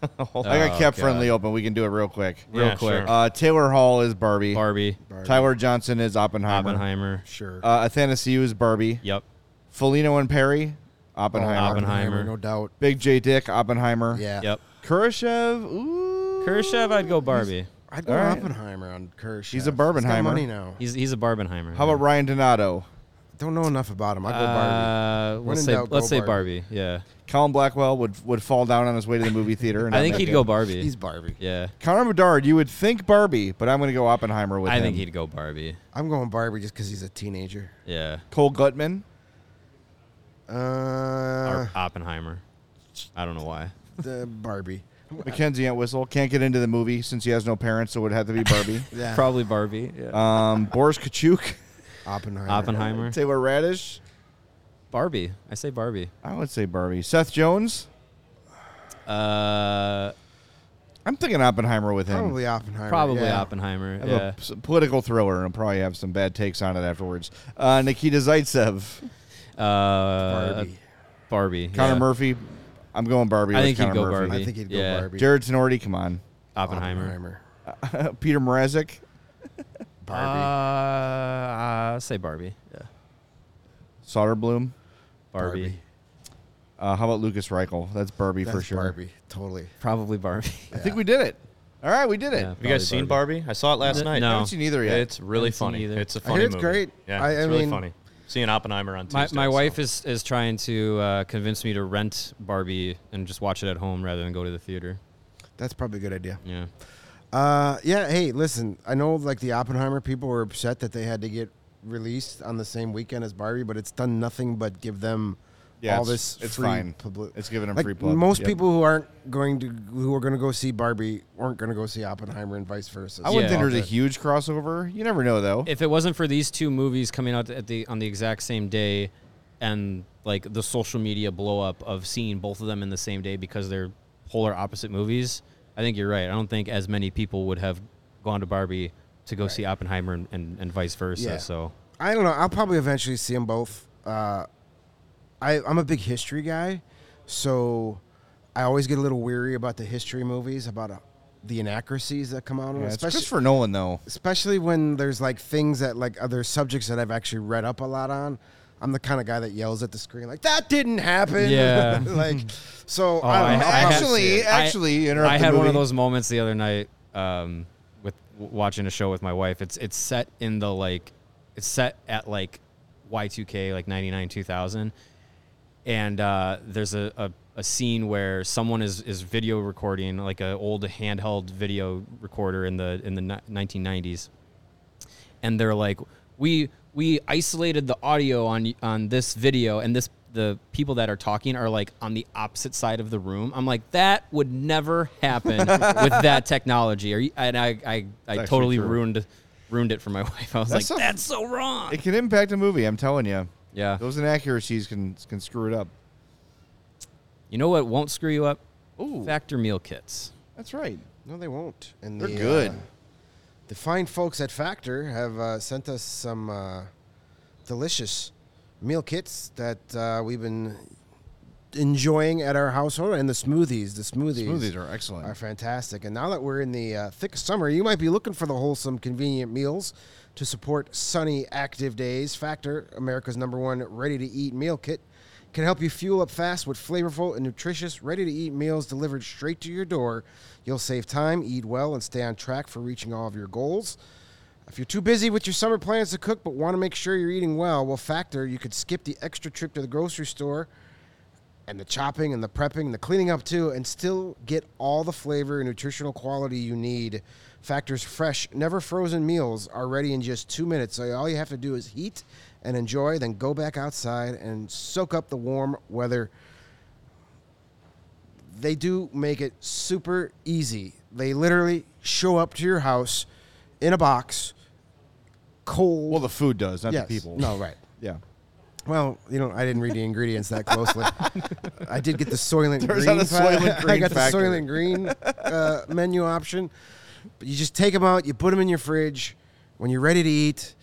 I got Oh, kept God. friendly open. We can do it real quick. Real Yeah, quick. sure. Uh, Taylor Hall is Barbie. Barbie, Tyler Johnson is Oppenheimer. Oppenheimer. Sure. Uh, Athanasiou is Barbie. Yep. Foligno and Perry, Oh, Oppenheimer. Oppenheimer. no doubt. Big J Dick, Oppenheimer. Yeah. Yep. Kurashev, ooh. Khrushchev, I'd go Barbie. I'd go All right. Oppenheimer on Kersh. He's a He's got Barbenheimer. money now. He's he's a Barbenheimer. How about Ryan Donato? Don't know enough about him. I'd go Barbie. Uh, When let's in say doubt, let's go say Barbie. Barbie. Yeah. Colin Blackwell would would fall down on his way to the movie theater. and I think he'd it. go Barbie. He's Barbie. yeah. Connor Bedard, you would think Barbie, but I'm going to go Oppenheimer with him. I him. think he'd go Barbie. I'm going Barbie just because he's a teenager. Yeah. Cole Guttman. Uh, or Oppenheimer. I don't know why. the Barbie. Mackenzie Entwistle can't get into the movie since he has no parents, so it would have to be Barbie. Yeah. Probably Barbie. Yeah. um, Boris Katchouk, Oppenheimer. Oppenheimer. Taylor Raddysh. Barbie. I say Barbie. I would say Barbie. Seth Jones. Uh, I'm thinking Oppenheimer with him. Probably Oppenheimer. probably yeah. Oppenheimer. Have Yeah. a s- political thriller and probably have some bad takes on it afterwards. Uh, Nikita Zaitsev, Uh, Barbie. Barbie. Connor yeah. Murphy. I'm going Barbie. I with think he'd go Murphy. Barbie. I think he'd go Yeah. Barbie. Jarred Tinordi, come on. Oppenheimer. Oppenheimer. Petr Mrazek. Barbie. Uh, uh, say Barbie. Yeah. Soderblom. Barbie. Uh, how about Lukas Reichel? That's Barbie for sure. Barbie, totally. Probably Barbie. I think we did it. All right, we did it. Yeah. Have you guys Probably seen Barbie? I saw it last N- night. no. I haven't seen either yet. It's really Haven't seen funny. either. It's a funny hear it's movie. great. Yeah, I- it's really mean- funny. Seeing Oppenheimer on My, Tuesday. my wife so. is, is trying to uh, convince me to rent Barbie and just watch it at home rather than go to the theater. That's probably a good idea. Yeah. Uh, yeah. Hey, listen. I know like the Oppenheimer people were upset that they had to get released on the same weekend as Barbie, but it's done nothing but give them Yeah, all it's- this it's free fine. publi- It's giving them like free plug. most Yep. people who aren't going to who are going to go see Barbie weren't going to go see Oppenheimer and vice versa. I wouldn't Yeah. think there's a huge crossover. You never know, though. If it wasn't for these two movies coming out at the on the exact same day, and like the social media blow up of seeing both of them in the same day because they're polar opposite movies, I think you're right. I don't think as many people would have gone to Barbie to go see Oppenheimer and, and, and vice versa. Yeah. So I don't know. I'll probably eventually see them both. Uh, I, I'm a big history guy, so I always get a little weary about the history movies, about uh, the inaccuracies that come out of them, Yeah, it's especially, Christopher Nolan, though. especially when there's like things that like other subjects that I've actually read up a lot on. I'm the kind of guy that yells at the screen like that didn't happen. Yeah. like so. Oh, I, don't I- know. I I'll had- Actually, it. actually, interrupt I the had one of those moments the other night um, with watching a show with my wife. It's it's set in the like it's set at like Y2K like 99 2000 and uh, there's a, a, a scene where someone is, is video recording like an old handheld video recorder in the in the ni- 1990s and they're like we we isolated the audio on on this video and this the people that are talking are like on the opposite side of the room. I'm like that would never happen with that technology. Are you, and I I, I actually totally true. ruined ruined it for my wife. I was That's like a- that's so wrong. It can impact a movie. I'm telling you. Yeah. Those inaccuracies can can screw it up. You know what won't screw you up? Ooh, Factor meal kits. that's right. No, they won't. And They're the, good. uh, the fine folks at Factor have uh, sent us some uh, delicious meal kits that uh, we've been enjoying at our household, and the smoothies. The smoothies, Smoothies are excellent. are fantastic. And now that we're in the uh, thick summer, you might be looking for the wholesome, convenient meals to support sunny, active days. Factor, America's number one ready-to-eat meal kit, can help you fuel up fast with flavorful and nutritious, ready-to-eat meals delivered straight to your door. You'll save time, eat well, and stay on track for reaching all of your goals. If you're too busy with your summer plans to cook but want to make sure you're eating well, well, Factor, you could skip the extra trip to the grocery store and the chopping and the prepping and the cleaning up too, and still get all the flavor and nutritional quality you need. Factor's fresh, never frozen meals are ready in just two minutes. So all you have to do is heat and enjoy, then go back outside and soak up the warm weather. They do make it super easy. They literally show up to your house in a box, cold. Well, the food does, not yes. the people. No, right. Yeah. Well, you know, I didn't read the ingredients that closely. I did get the Soylent Turns Green. out the Soylent I got the Soylent Green uh, menu option. But you just take them out, you put them in your fridge. When you're ready to eat,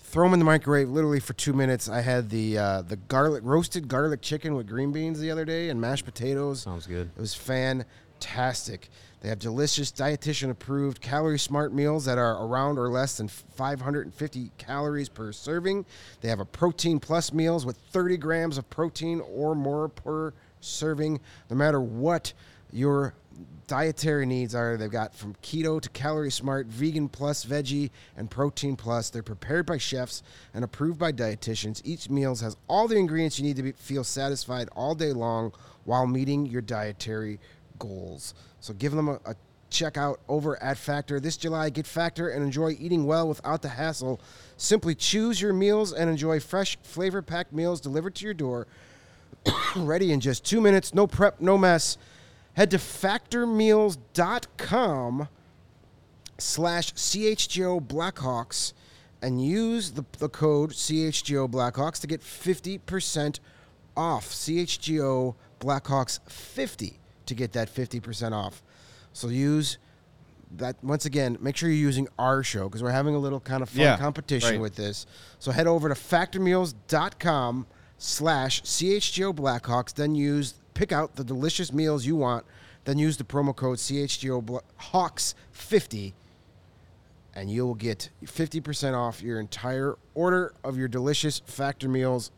throw them in the microwave literally for two minutes. I had the uh, the garlic roasted garlic chicken with green beans the other day and mashed potatoes. Sounds good. It was fantastic. They have delicious, dietitian approved, calorie smart meals that are around or less than 550 calories per serving. They have a protein plus meals with 30 grams of protein or more per serving. No matter what your dietary needs are, they've got from keto to calorie smart, vegan plus, veggie, and protein plus. They're prepared by chefs and approved by dietitians. Each meal has all the ingredients you need to be, feel satisfied all day long while meeting your dietary goals. So give them a, a check out over at Factor this July. Get Factor and enjoy eating well without the hassle. Simply choose your meals and enjoy fresh, flavor packed meals delivered to your door, ready in just two minutes. No prep, no mess. Head to factormeals.com slash CHGO Blackhawks and use the, the code CHGO Blackhawks to get 50% off. CHGO Blackhawks 50 to get that 50% off. So use that once again, make sure you're using our show because we're having a little kind of fun Yeah, competition right. with this. So head over to factormeals.com slash CHGO Blackhawks, then use pick out the delicious meals you want, then use the promo code CHGO Hawks 50 and you'll get 50% off your entire order of your delicious factor meals.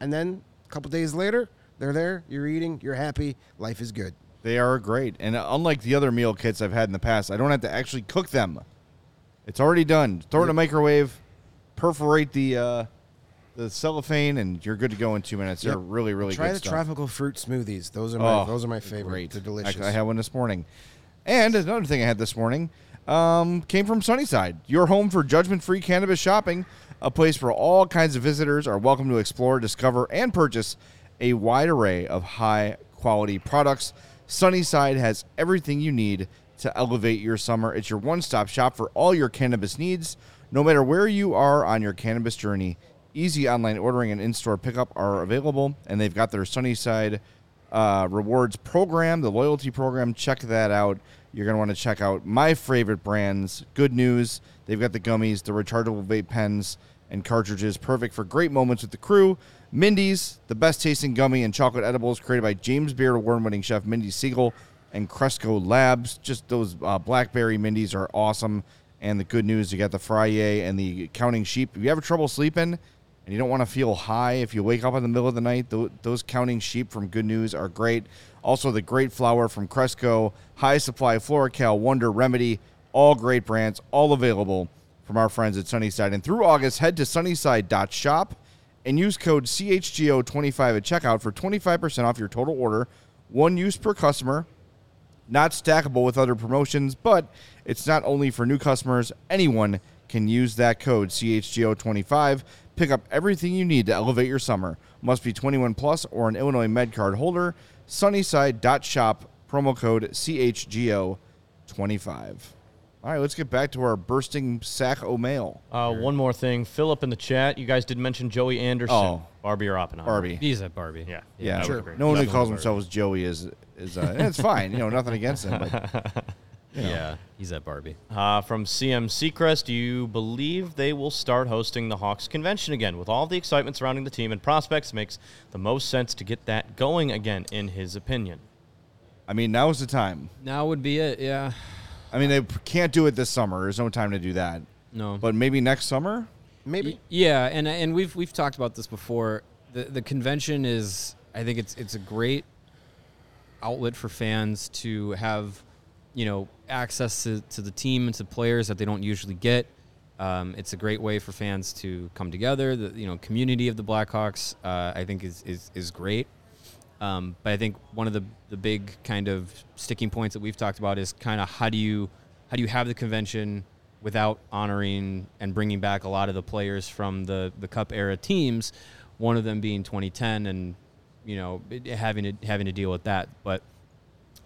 And then a couple days later, they're there, you're eating, you're happy, life is good. They are great. And unlike the other meal kits I've had in the past, I don't have to actually cook them. It's already done. Throw it in a microwave, perforate the uh, the cellophane, and you're good to go in two minutes. They're really, really Try good Try the stuff. tropical fruit smoothies. Those are my Oh, those are my favorite. Great. They're delicious. Actually, I had one this morning. And another thing I had this morning um, came from Sunnyside, your home for judgment-free cannabis shopping, a place where all kinds of visitors are welcome to explore, discover, and purchase a wide array of high-quality products. Sunnyside has everything you need to elevate your summer. It's your one-stop shop for all your cannabis needs, no matter where you are on your cannabis journey. Easy online ordering and in-store pickup are available, and they've got their Sunnyside uh, rewards program, the loyalty program. Check that out. You're going to want to check out my favorite brands. Good news. They've got the gummies, the rechargeable vape pens, and cartridges, perfect for great moments with the crew. Mindy's, the best tasting gummy and chocolate edibles created by James Beard award winning chef Mindy Segal and Cresco Labs. Just those uh, blackberry Mindy's are awesome. And the good news, you got the Frye and the counting sheep. If you have trouble sleeping, and you don't want to feel high if you wake up in the middle of the night, tho- those counting sheep from Good News are great. Also, the great flour from Cresco, High Supply, FloraCal, Wonder, Remedy, all great brands, all available from our friends at Sunnyside. And through August, head to sunnyside.shop and use code CHGO25 at checkout for 25% off your total order. One use per customer, not stackable with other promotions, but it's not only for new customers. Anyone can use that code CHGO25. Pick up everything you need to elevate your summer. Must be 21 plus or an Illinois Med card holder. Sunnyside.shop promo code CHGO25. All right, let's get back to our bursting sack o mail. Uh, one more thing, Philip in the chat. You guys did mention Joey Anderson, Oh. Barbie or Oppenheimer. Barbie. He's at Barbie. Yeah, Yeah, that Sure. would be no one who Definitely calls Barbie. themselves Joey is is uh, and it's fine. You know, nothing against him, but Yeah, he's at Barbie. Uh, from CM Seacrest, do you believe they will start hosting the Hawks convention again? With all the excitement surrounding the team and prospects, it makes the most sense to get that going again, in his opinion. I mean, now is the time. Now would be it. Yeah. I mean, they can't do it this summer. There's no time to do that. No. But maybe next summer. Maybe. Yeah, and and we've we've talked about this before. The the convention is I think it's it's a great outlet for fans to have, you know, access to, to the team and to players that they don't usually get. Um, it's a great way for fans to come together. The you know community of the Blackhawks uh, I think is is, is great. Um, but I think one of the, the big kind of sticking points that we've talked about is kind of how do you how do you have the convention without honoring and bringing back a lot of the players from the the Cup era teams, one of them being 2010 and you know having to having to deal with that. But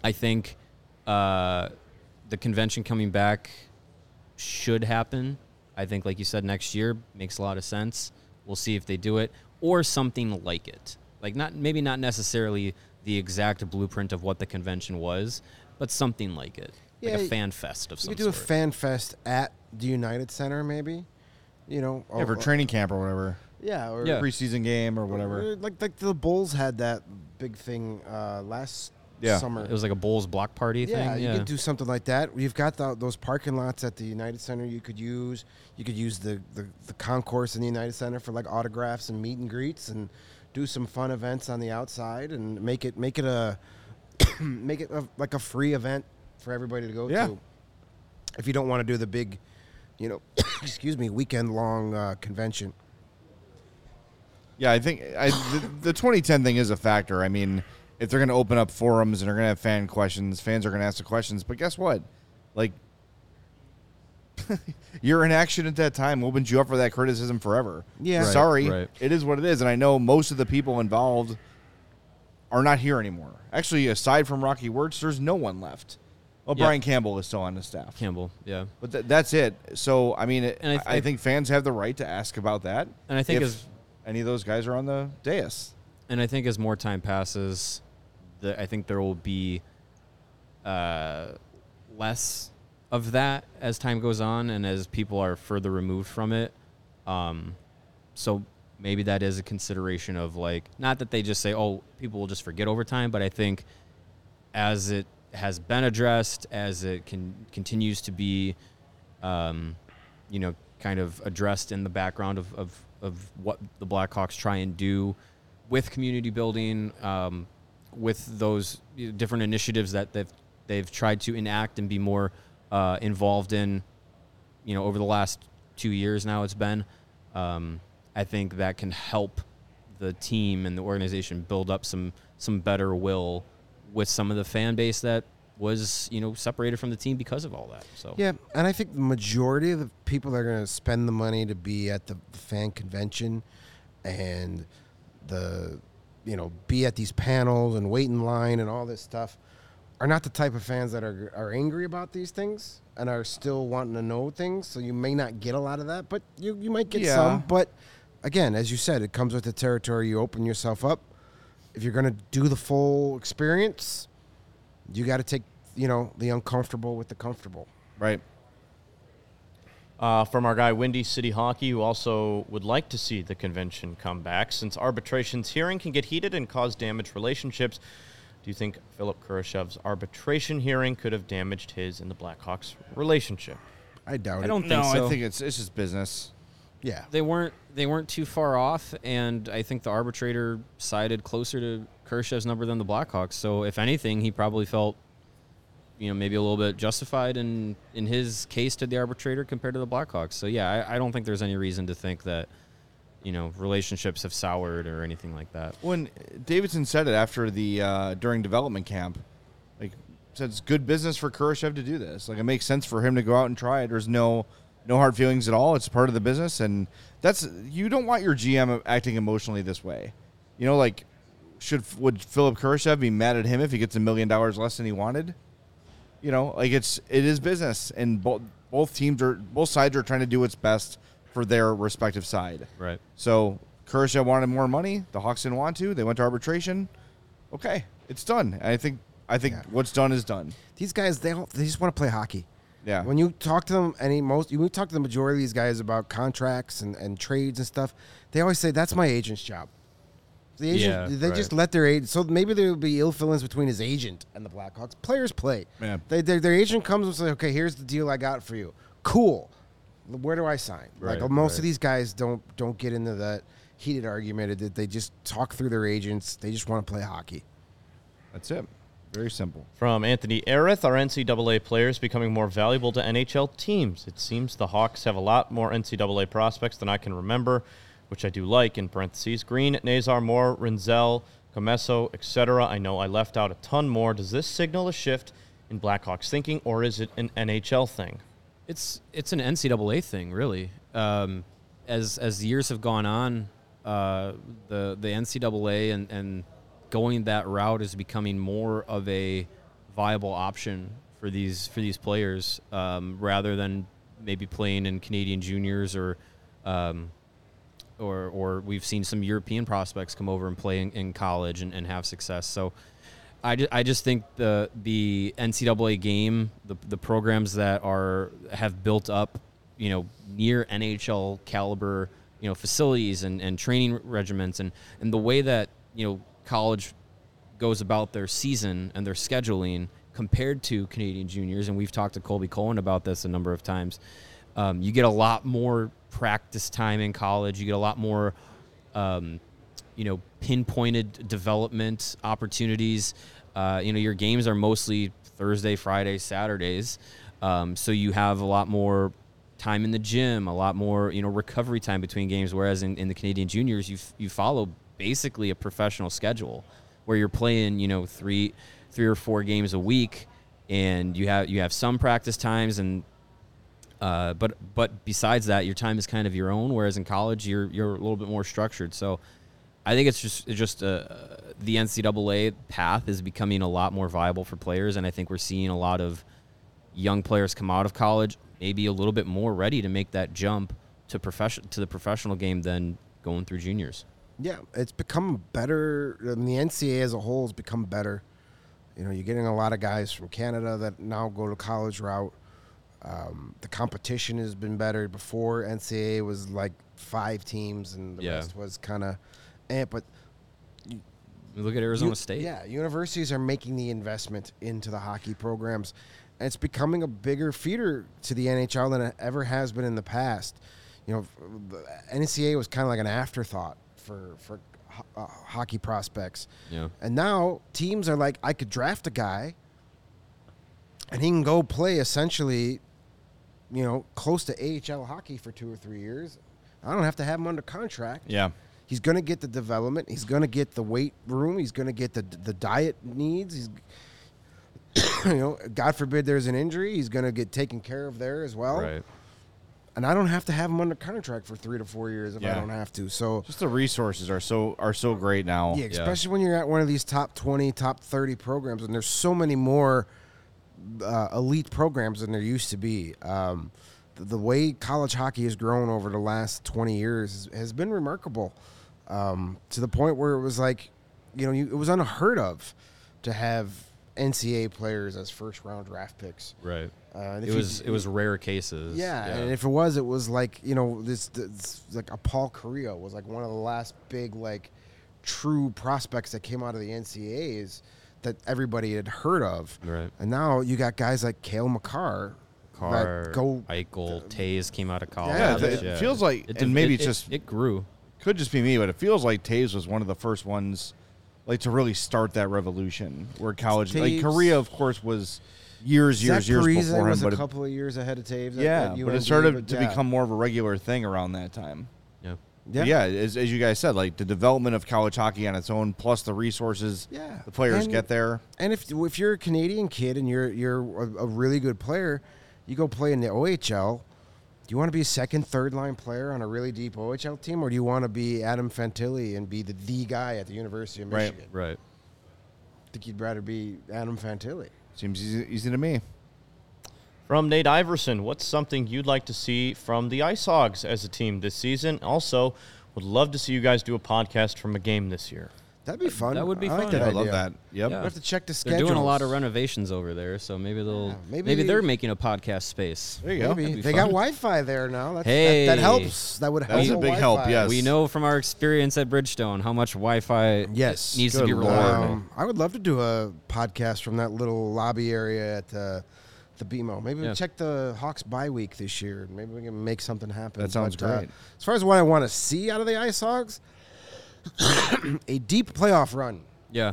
I think uh, the convention coming back should happen. I think, like you said, next year makes a lot of sense. We'll see if they do it or something like it. Like not maybe not necessarily the exact blueprint of what the convention was, but something like it, Yeah, like a y- fan fest of some You could do a fan fest at the United Center, maybe. You know, Yeah, for training camp or whatever. Yeah, or Yeah. Preseason game or or whatever. Like like the Bulls had that big thing uh, last Yeah. summer. it was like a Bulls block party yeah, thing. Yeah, you could do something like that. You've got tho- those parking lots at the United Center. You could use. You could use the, the the concourse in the United Center for like autographs and meet and greets, and do some fun events on the outside, and make it make it a make it a, like a free event for everybody to go Yeah. to. If you don't want to do the big, you know, excuse me, weekend long uh, convention. Yeah, I think I, the, the 2010 thing is a factor. I mean, if they're going to open up forums and they're going to have fan questions, fans are going to ask the questions. But guess what? Like, you're in action at that time. Opened you up for that criticism forever. Yeah. Right, sorry, right. it is what it is. And I know most of the people involved are not here anymore. Actually, aside from Rocky Wirtz, there's no one left. Well, Yeah. Brian Campbell is still on the staff. Campbell. Yeah, But th- that's it. So I mean, it, And I th- I think fans have the right to ask about that. And I think if as- any of those guys are on the dais. and I think as more time passes, the, I think there will be uh, less of that as time goes on and as people are further removed from it. Um, so maybe that is a consideration of like not that they just say, oh, people will just forget over time, but I think as it has been addressed, as it can continues to be, um, you know, kind of addressed in the background of, of, of what the Blackhawks try and do with community building, um, with those different initiatives that they've they've tried to enact and be more uh, involved in, you know, over the last two years now it's been. Um, I think that can help the team and the organization build up some some better will with some of the fan base that was you know separated from the team because of all that. So Yeah, and I think the majority of the people that are going to spend the money to be at the fan convention and the you know be at these panels and wait in line and all this stuff are not the type of fans that are are angry about these things and are still wanting to know things. So you may not get a lot of that, but you you might get Yeah. some. But again, as you said, it comes with the territory. You open yourself up. If you're going to do the full experience, you got to take you know the uncomfortable with the comfortable. Right. Uh, from our guy Windy City Hockey, who also would like to see the convention come back, since arbitration's hearing can get heated and cause damaged relationships. Do you think Philipp Kurashev's arbitration hearing could have damaged his and the Blackhawks relationship? I doubt it. I don't No, think so. I think it's it's just business. Yeah. they weren't they weren't too far off, and I think the arbitrator sided closer to Kurashev's number than the Blackhawks. So if anything, he probably felt, you know, maybe a little bit justified in in his case to the arbitrator compared to the Blackhawks. So yeah, I, I don't think there's any reason to think that, you know, relationships have soured or anything like that. When Davidson said it after the uh, during development camp, like said it's good business for Kurashev to do this. Like it makes sense for him to go out and try it. There's no no hard feelings at all. It's part of the business, and that's you don't want your GM acting emotionally this way. You know, like should would Philipp Kurashev be mad at him if he gets a million dollars less than he wanted? You know, like it's it is business, and both both teams are both sides are trying to do what's best for their respective side. Right. So Kershaw wanted more money. The Hawks didn't want to. They went to arbitration. Okay, it's done. I think I think Yeah. what's done is done. These guys, they all, they just want to play hockey. Yeah. When you talk to them, any most you talk to the majority of these guys about contracts and, and trades and stuff, they always say that's my agent's job. The agent, Yeah, they just let their agent. So maybe there will be ill feelings between his agent and the Blackhawks. Players play. Yeah. They, their, their agent comes and says, "Okay, here's the deal I got for you. Cool. Where do I sign?" Right, like most right. of these guys don't don't get into that heated argument. That they just talk through their agents. They just want to play hockey. That's it. Very simple. From Anthony Arith, are NCAA players becoming more valuable to NHL teams? It seems the Hawks have a lot more NCAA prospects than I can remember, which I do like, in parentheses. Greene, Nazar, Moore, Rinzel, Commesso, etc. I know I left out a ton more. Does this signal a shift in Blackhawks thinking, or is it an NHL thing? It's it's an NCAA thing, really. Um, as as years have gone on, uh, the the NCAA and, and going that route is becoming more of a viable option for these for these players, um, rather than maybe playing in Canadian juniors or um, or or we've seen some European prospects come over and play in, in college and, and have success. So I, ju- I just think the the NCAA game, the the programs that are have built up, you know, near NHL caliber, you know, facilities and, and training regiments and, and the way that, you know, college goes about their season and their scheduling compared to Canadian juniors, and we've talked to Colby Cohen about this a number of times. Um, you get a lot more practice time in college. You get a lot more, um, you know, pinpointed development opportunities. Uh, you know, your games are mostly Thursday, Friday, Saturdays, um, so you have a lot more time in the gym, a lot more you know recovery time between games. Whereas in, in the Canadian juniors, you f- you follow basically a professional schedule where you're playing you know three three or four games a week, and you have you have some practice times and uh, but but besides that, your time is kind of your own. Whereas in college, you're you're a little bit more structured. So I think it's just it's just uh, the NCAA path is becoming a lot more viable for players, and I think we're seeing a lot of young players come out of college maybe a little bit more ready to make that jump to profession to the professional game than going through juniors. Yeah, it's become better. I mean, the NCAA as a whole has become better. You know, you're getting a lot of guys from Canada that now go to college route. Um, the competition has been better. Before NCAA was like five teams, and the Yeah. rest was kind of, eh. But Look at Arizona U- State. Yeah, universities are making the investment into the hockey programs, and it's becoming a bigger feeder to the NHL than it ever has been in the past. You know, the NCAA was kind of like an afterthought for for ho- uh, hockey prospects, Yeah. and now teams are like, I could draft a guy, and he can go play essentially, you know, close to AHL hockey for two or three years. I don't have to have him under contract. Yeah. He's going to get the development. He's going to get the weight room. He's going to get the the diet needs. He's, you know, God forbid there's an injury, he's going to get taken care of there as well. Right. And I don't have to have him under contract for three to four years if I don't have to. So Just the resources are so are so great now. yeah, especially when you're at one of these top twenty, top thirty programs, and there's so many more uh, elite programs than there used to be. Um, the, the way college hockey has grown over the last 20 years has, has been remarkable um, to the point where it was like, you know, you, it was unheard of to have NCAA players as first round draft picks. Right. Uh, and if It you- was it was rare cases. yeah, and if it was, it was like you know this, this like a Paul Kariya was like one of the last big like true prospects that came out of the NCAAs that everybody had heard of. Right. And now you got guys like Cale Makar Carr, go Eichel, Toews came out of college. Yeah, it feels like- It and maybe it- it's it- just- it grew. Could just be me, but it feels like Toews was one of the first ones like to really start that revolution where college like Kariya of course was years, years, Zach years Parise before him, was but a it, couple of years ahead of Toews. at- yeah, at but it started but to yeah. become more of a regular thing around that time. Yeah. But Yeah, as, as you guys said, like the development of college hockey on its own, plus the resources Yeah. the players And- get there. And if if you're a Canadian kid and you're you're a, a really good player, you go play in the OHL. Do you want to be a second, third line player on a really deep OHL team, or do you want to be Adam Fantilli and be the the guy at the University of Right. Michigan? Right. I think you'd rather be Adam Fantilli. Seems easy, easy to me. From Nate Iverson, what's something you'd like to see from the Ice Hogs as a team this season? Also, would love to see you guys do a podcast from a game this year. That'd be fun. That would be I like fun. that I love idea. that. Yep. Yeah. We have to check the schedule. They're doing a lot of renovations over there, so maybe they'll Yeah, maybe maybe, they- they're making a podcast space. There you go. Maybe That'd be they got fun. Wi-Fi there now. That's, Hey. that, that helps. That would help. That's a big help, Wi-Fi. yes. We know from our experience at Bridgestone how much Wi-Fi Yes. needs to Good be Lord. reliable. Um, I would love to do a podcast from that little lobby area at uh, the BMO. Maybe we check the Hawks bye week this year. Maybe we can make something happen. That sounds But, uh, great. as far as what I want to see out of the Ice Hogs, a deep playoff run. Yeah.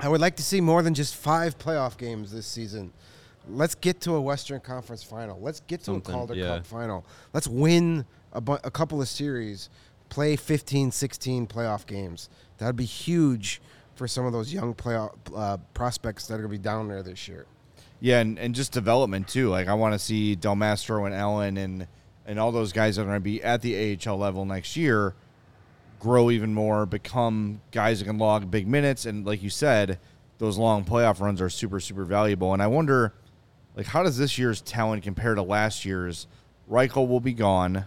I would like to see more than just five playoff games this season. Let's get to a Western Conference final. Let's get to Something, a Calder yeah. Cup final. Let's win a, bu- a couple of series, play 15, 16 playoff games. That would be huge for some of those young playoff uh, prospects that are going to be down there this year. Yeah, and, and just development too. Like I want to see Del Mastro and Allan and and all those guys that are going to be at the AHL level next year grow even more, become guys that can log big minutes, and like you said, those long playoff runs are super super valuable. And I wonder, like, how does this year's talent compare to last year's? Reichel will be gone,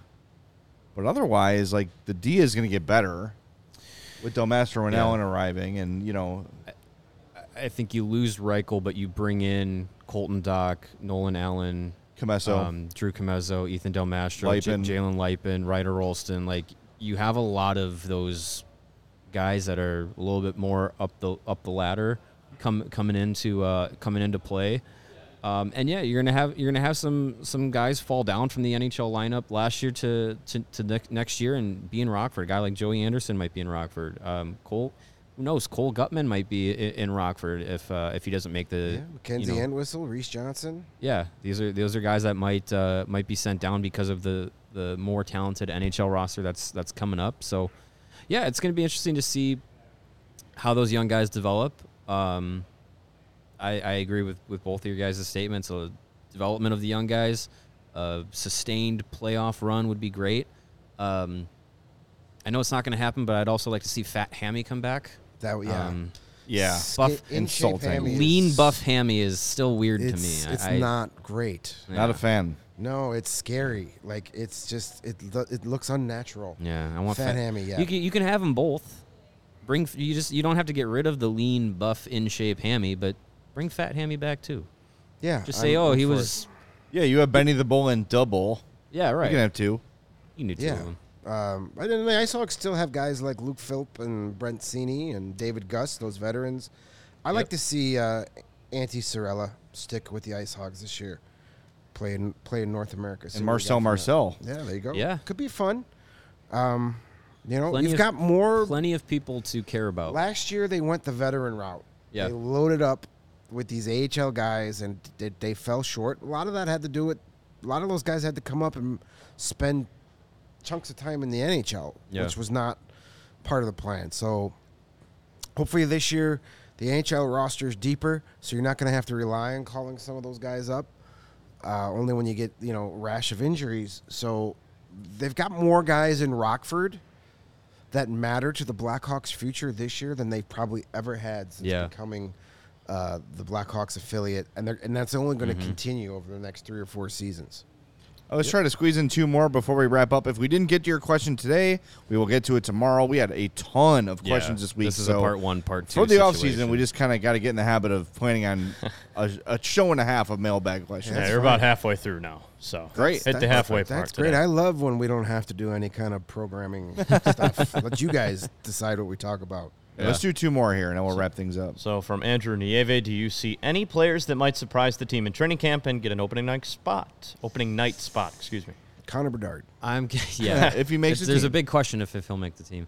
but otherwise, like the D is going to get better with Del Mastro and Yeah. Allan arriving, and you know, I think you lose Reichel, but you bring in Colton Dach, Nolan Allan, Commesso. um, Drew Commesso, Ethan Del Mastro, J- Jalen Luypen, Ryder Rolston. Like you have a lot of those guys that are a little bit more up the up the ladder, come coming into uh, coming into play. Um, and yeah, you're gonna have you're gonna have some some guys fall down from the NHL lineup last year to to, to ne- next year and be in Rockford. A guy like Joey Anderson might be in Rockford. Um, Cole, who knows? Cole Guttman might be in, in Rockford if uh, if he doesn't make the Yeah, you Mackenzie know- Entwistle, Reese Johnson. yeah, these are those are guys that might uh, might be sent down because of the the more talented NHL roster that's that's coming up. So, yeah, it's going to be interesting to see how those young guys develop. Um, I, I agree with with both of your guys' statements. So, development of the young guys, a sustained playoff run would be great. Um, I know it's not going to happen, but I'd also like to see Fat Hammy come back. That yeah. Um, yeah, buff- in insulting. lean is- buff Hammy is still weird to me. It's, I- not great. not a fan. No, it's scary. Like it's just it lo- it looks unnatural. Yeah, I want Fat Hammy, yeah. You can you can have them both. Bring you just you don't have to get rid of the lean, buff, in shape hammy, but bring fat hammy back too. Yeah. Just I'm- say, oh, I'm he for it. was. Yeah, you have Benny the Bull and double. Yeah, right. You can have two. You need two Yeah. of them. Um, I didn't. The Ice Hawks still have guys like Luke Philp and Brett Seney and David Gust, those veterans. I like to see uh, Antti Saarela stick with the Ice Hogs this year, play in play in North America. And what we got Marcel that. Marcel. Yeah, there you go. Yeah. could be fun. Um, you know, Plenty you've of- got more. Plenty of people to care about. Last year they went the veteran route. Yeah. They loaded up with these AHL guys and they, they fell short. A lot of that had to do with a lot of those guys had to come up and spend chunks of time in the NHL, Yeah. which was not part of the plan. So hopefully this year the NHL roster is deeper, so you're not going to have to rely on calling some of those guys up. Uh, only when you get you know rash of injuries. So they've got more guys in Rockford that matter to the Blackhawks' future this year than they've probably ever had since Yeah. becoming uh, the Blackhawks affiliate, and they're, and that's only going to continue over the next three or four seasons. Uh, Let's try to squeeze in two more before we wrap up. If we didn't get to your question today, we will get to it tomorrow. We had a ton of Yeah, questions this week. This is so a part one, part two. For the off season, we just kind of got to get in the habit of planning on a, a show and a half of mailbag questions. Yeah, you're about halfway through now. So Great. Hit the halfway part. That's great. today. I love when we don't have to do any kind of programming stuff. Let you guys decide what we talk about. Yeah, Let's do two more here, and then we'll wrap things up. So from Andrew Nieve, do you see any players that might surprise the team in training camp and get an opening night spot? Opening night spot, excuse me. Connor Bedard. I'm g- yeah. If he makes It's- the there's a big question if, if he'll make the team.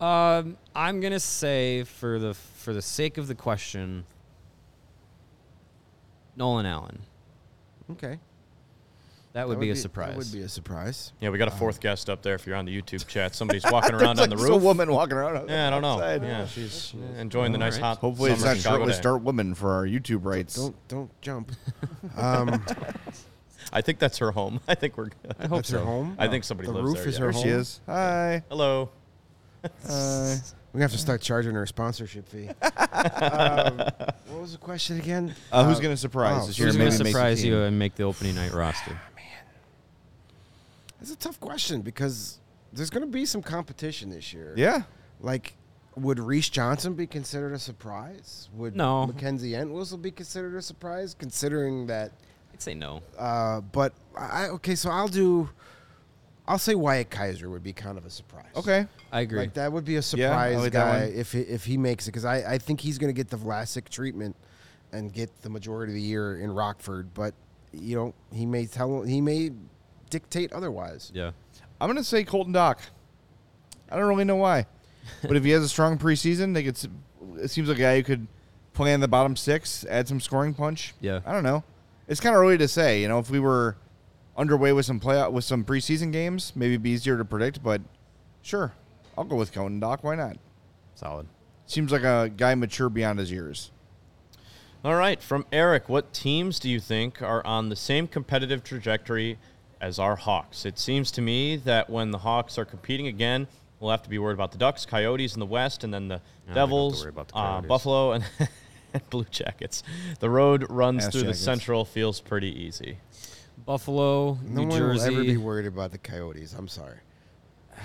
Um, I'm gonna say for the for the sake of the question, Nolan Allan. Okay. That would be a That surprise. would be a surprise. Yeah, we got a fourth guest up there. If you're on the YouTube chat, somebody's walking around on the There's a roof. woman walking around. Yeah, I don't know. outside. Yeah, she's enjoying the nice Alright. hot. Hopefully, it's not Chicago shirtless day. dirt women for our YouTube rights. Don't don't jump. Um, I think that's her home. I think we're good. I hope that's so. her home. I think somebody the lives roof there. is yeah. her There she is. Hi. Hello. Hi. We have to start charging her a sponsorship fee. um, what was the question again? Uh, who's going to surprise oh. Who's gonna maybe make the surprise you and make the opening night roster? It's a tough question because there's going to be some competition this year. Yeah. Like, would Reese Johnson be considered a surprise? Would No. Mackenzie Entwistle be considered a surprise, considering that? I'd say no. Uh, but I okay, so I'll do. I'll say Wyatt Kaiser would be kind of a surprise. Okay. I agree. Like that would be a surprise like that guy if he, if he makes it because I, I think he's going to get the Vlasic treatment and get the majority of the year in Rockford. But you know he may tell he may dictate otherwise. yeah. I'm going to say Colton Dach. I don't really know why. but if he has a strong preseason, they could, it seems like a guy who could play in the bottom six, add some scoring punch. Yeah. I don't know. It's kind of early to say. You know, if we were underway with some play with some preseason games, maybe it'd be easier to predict. But sure, I'll go with Colton Dock. Why not? Solid. Seems like a guy mature beyond his years. All right, from Eric, what teams do you think are on the same competitive trajectory as our Hawks? It seems to me that when the Hawks are competing again, we'll have to be worried about the Ducks, Coyotes in the West, and then the don't have to Devils, the uh, Buffalo, and Blue Jackets. The road runs Ass through Jackets. the Central feels pretty easy. Buffalo, No New one Jersey. will ever be worried about the Coyotes. I'm sorry.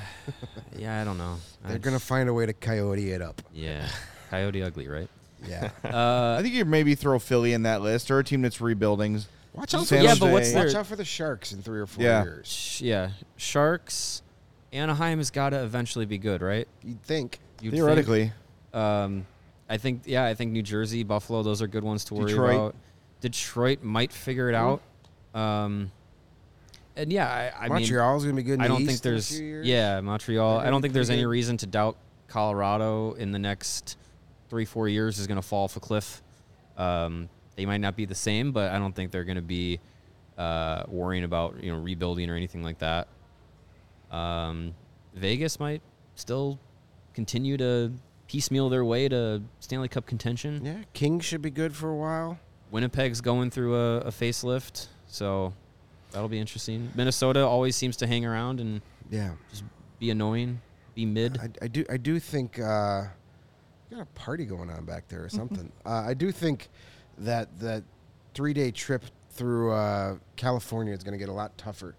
yeah, I don't know. They're I- going to find a way to Coyote it up. Yeah. Coyote ugly, right? Yeah. Uh, I think you maybe throw Philly in that list or a team that's rebuilding. Watch out, for the, Yeah, but what's Jose. their- watch out for the Sharks in three or four Yeah. years. sh- yeah. Sharks. Anaheim has got to eventually be good, right? You'd think. You'd Theoretically, think. Um, I think, yeah, I think New Jersey, Buffalo, those are good ones to worry Detroit. about. Detroit might figure it out. Um, and yeah, I, I mean, Montreal's going to be good in I the don't think East in a there's yeah Montreal. I don't think there's any reason to doubt Colorado in the next three four years is going to fall off a cliff. Um, they might not be the same, but I don't think they're going to be uh, worrying about you know rebuilding or anything like that. Um, Vegas might still continue to piecemeal their way to Stanley Cup contention. Yeah, King should be good for a while. Winnipeg's going through a, a facelift, so that'll be interesting. Minnesota always seems to hang around and Yeah. just be annoying, be mid. I, I do I do think uh, got a party going on back there or something. uh, I do think that that three day trip through uh, California is going to get a lot tougher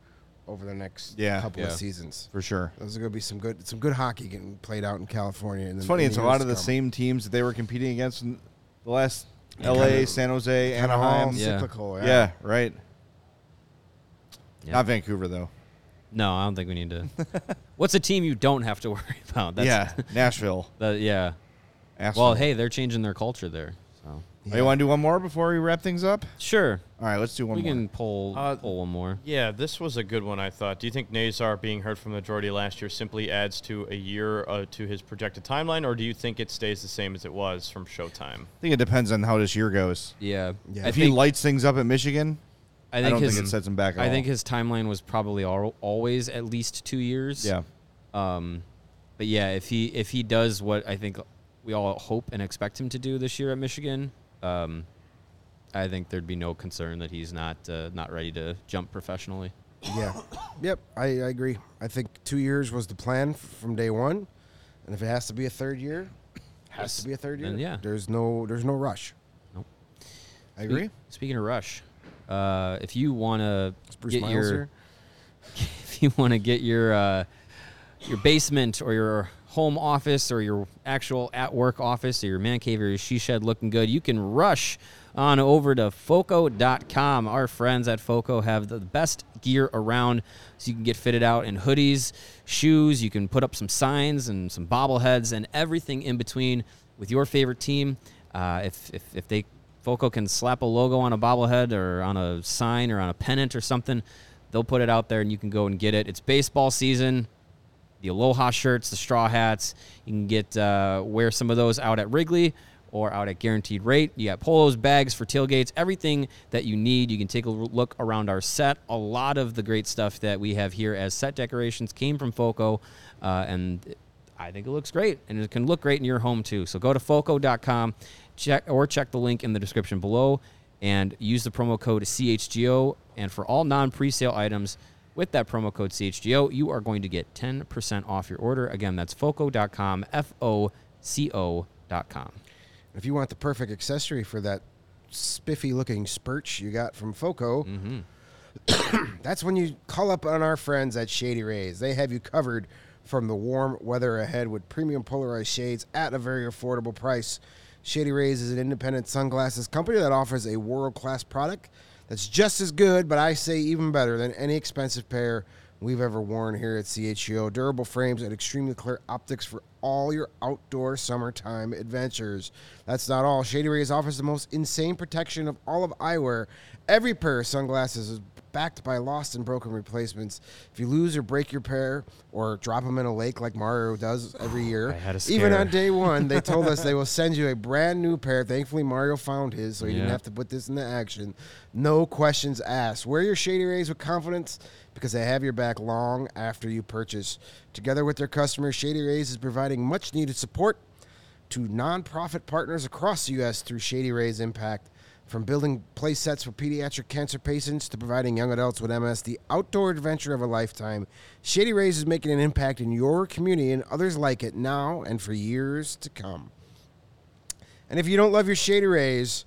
over the next Yeah. couple Yeah. of seasons. for sure. Those are going to be some good some good hockey getting played out in California. In the, It's funny. It's a lot of the come. same teams that they were competing against in the last Yeah, L.A., kinda- San Jose, Kinda Anaheim. Yeah. cyclical. Yeah. Yeah. right. Yeah. Not Vancouver though. No, I don't think we need to. What's a team you don't have to worry about? That's, yeah, Nashville. that- yeah. Asshole. Well, hey, they're changing their culture there. So Oh, you want to do one more before we wrap things up? sure, All right, let's do one we more. can pull Uh, pull one more. Yeah, this was a good one, I thought. Do you think Nazar being hurt from the majority last year simply adds to a year uh, to his projected timeline, or do you think it stays the same as it was from Showtime? I think it depends on how this year goes. Yeah, Yeah. I if he lights things up at Michigan, I I, think don't his think it sets him back at I all. think his timeline was probably al- always at least two years. yeah. Um, but yeah, if he if he does what I think we all hope and expect him to do this year at Michigan, um, I think there'd be no concern that he's not uh, not ready to jump professionally. Yeah. Yep. I, I agree. I think two years was the plan f- from day one, and if it has to be a third year, has to be a third year. Then yeah. There's no there's no rush. Nope. I agree. Spe- Speaking of rush, uh, if you want to get Miles your here? if you want to get your uh, your basement or your home office or your actual at work office or your man cave or your she shed looking good, you can rush on over to foco.com. Our friends at Foco have the best gear around so you can get fitted out in hoodies, shoes, you can put up some signs and some bobbleheads and everything in between with your favorite team. Uh, if, if, if they Foco can slap a logo on a bobblehead or on a sign or on a pennant or something, they'll put it out there and you can go and get it. It's baseball season. The Aloha shirts, the straw hats. You can get uh, wear some of those out at Wrigley or out at Guaranteed Rate. You got polos, bags for tailgates, everything that you need. You can take a look around our set. A lot of the great stuff that we have here as set decorations came from Foco, uh, and I think it looks great, and it can look great in your home too. So go to foco.com, check or check the link in the description below, and use the promo code CHGO. And for all non-presale items, with that promo code CHGO, you are going to get 10% off your order. Again, that's foco.com, F O C O.com. If you want the perfect accessory for that spiffy looking spurch you got from Foco, mm-hmm. that's when you call up on our friends at Shady Rays. They have you covered from the warm weather ahead with premium polarized shades at a very affordable price. Shady Rays is an independent sunglasses company that offers a world class product that's just as good, but I say even better than any expensive pair we've ever worn here at CHGO. Durable frames and extremely clear optics for all your outdoor summertime adventures. That's not all. Shady Rays offers the most insane protection of all of eyewear. Every pair of sunglasses is backed by lost and broken replacements. If you lose or break your pair or drop them in a lake like Mario does every year, I had a even on day one, they told us they will send you a brand new pair. Thankfully, Mario found his, so he didn't have to put this into action. No questions asked. Wear your Shady Rays with confidence because they have your back long after you purchase. Together with their customers, Shady Rays is providing much needed support to nonprofit partners across the U.S. through Shady Rays Impact. From building play sets for pediatric cancer patients to providing young adults with MS the outdoor adventure of a lifetime, Shady Rays is making an impact in your community and others like it now and for years to come. And if you don't love your Shady Rays,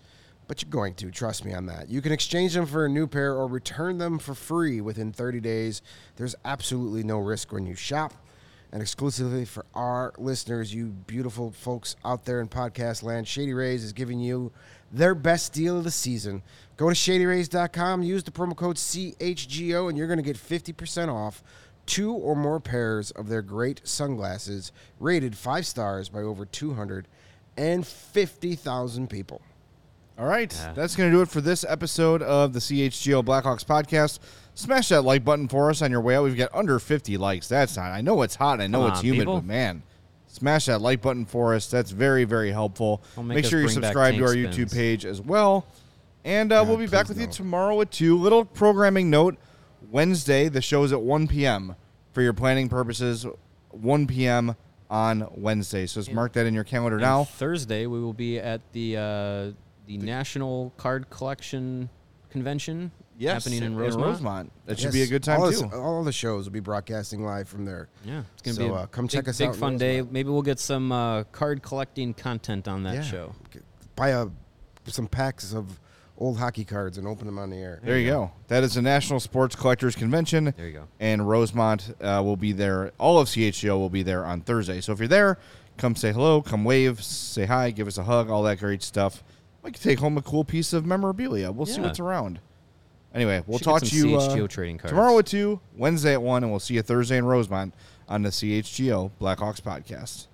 but you're going to, trust me on that. You can exchange them for a new pair or return them for free within 30 days. There's absolutely no risk when you shop. And exclusively for our listeners, you beautiful folks out there in podcast land, Shady Rays is giving you their best deal of the season. Go to shadyrays.com, use the promo code CHGO, and you're going to get 50% off two or more pairs of their great sunglasses, rated five stars by over 250,000 people. All right, that's going to do it for this episode of the CHGO Blackhawks podcast. Smash that like button for us on your way out. We've got under 50 likes. That's not. I know it's hot. I know Come it's on, humid, people. but man, smash that like button for us. That's very, very helpful. Make Make sure you subscribe to our spins. YouTube page as well. And uh, we'll be back with you tomorrow at 2. Little programming note Wednesday, the show is at 1 p.m. for your planning purposes. 1 p.m. on Wednesday. So just mark that in your calendar And now. Thursday we will be at the uh, the National Card Collection Convention Yes, happening in in Rosemont. Rosemont. That should be a good time all too. this- all the shows will be broadcasting live from there. Yeah, it's gonna So, be a uh, come big, check us big out Big fun day. Maybe we'll get some uh, card collecting content on that Yeah. show. Buy a, some packs of old hockey cards and open them on the air. There you go. That is the National Sports Collectors Convention. There you go. And Rosemont uh, will be there. All of CHGO will be there on Thursday. So if you're there, come say hello, come wave, say hi, give us a hug, all that great stuff. We can take home a cool piece of memorabilia. We'll see Yeah. what's around. Anyway, we'll Should talk to you CHGO uh, trading cards. tomorrow at 2, Wednesday at 1, and we'll see you Thursday in Rosemont on the CHGO Blackhawks podcast.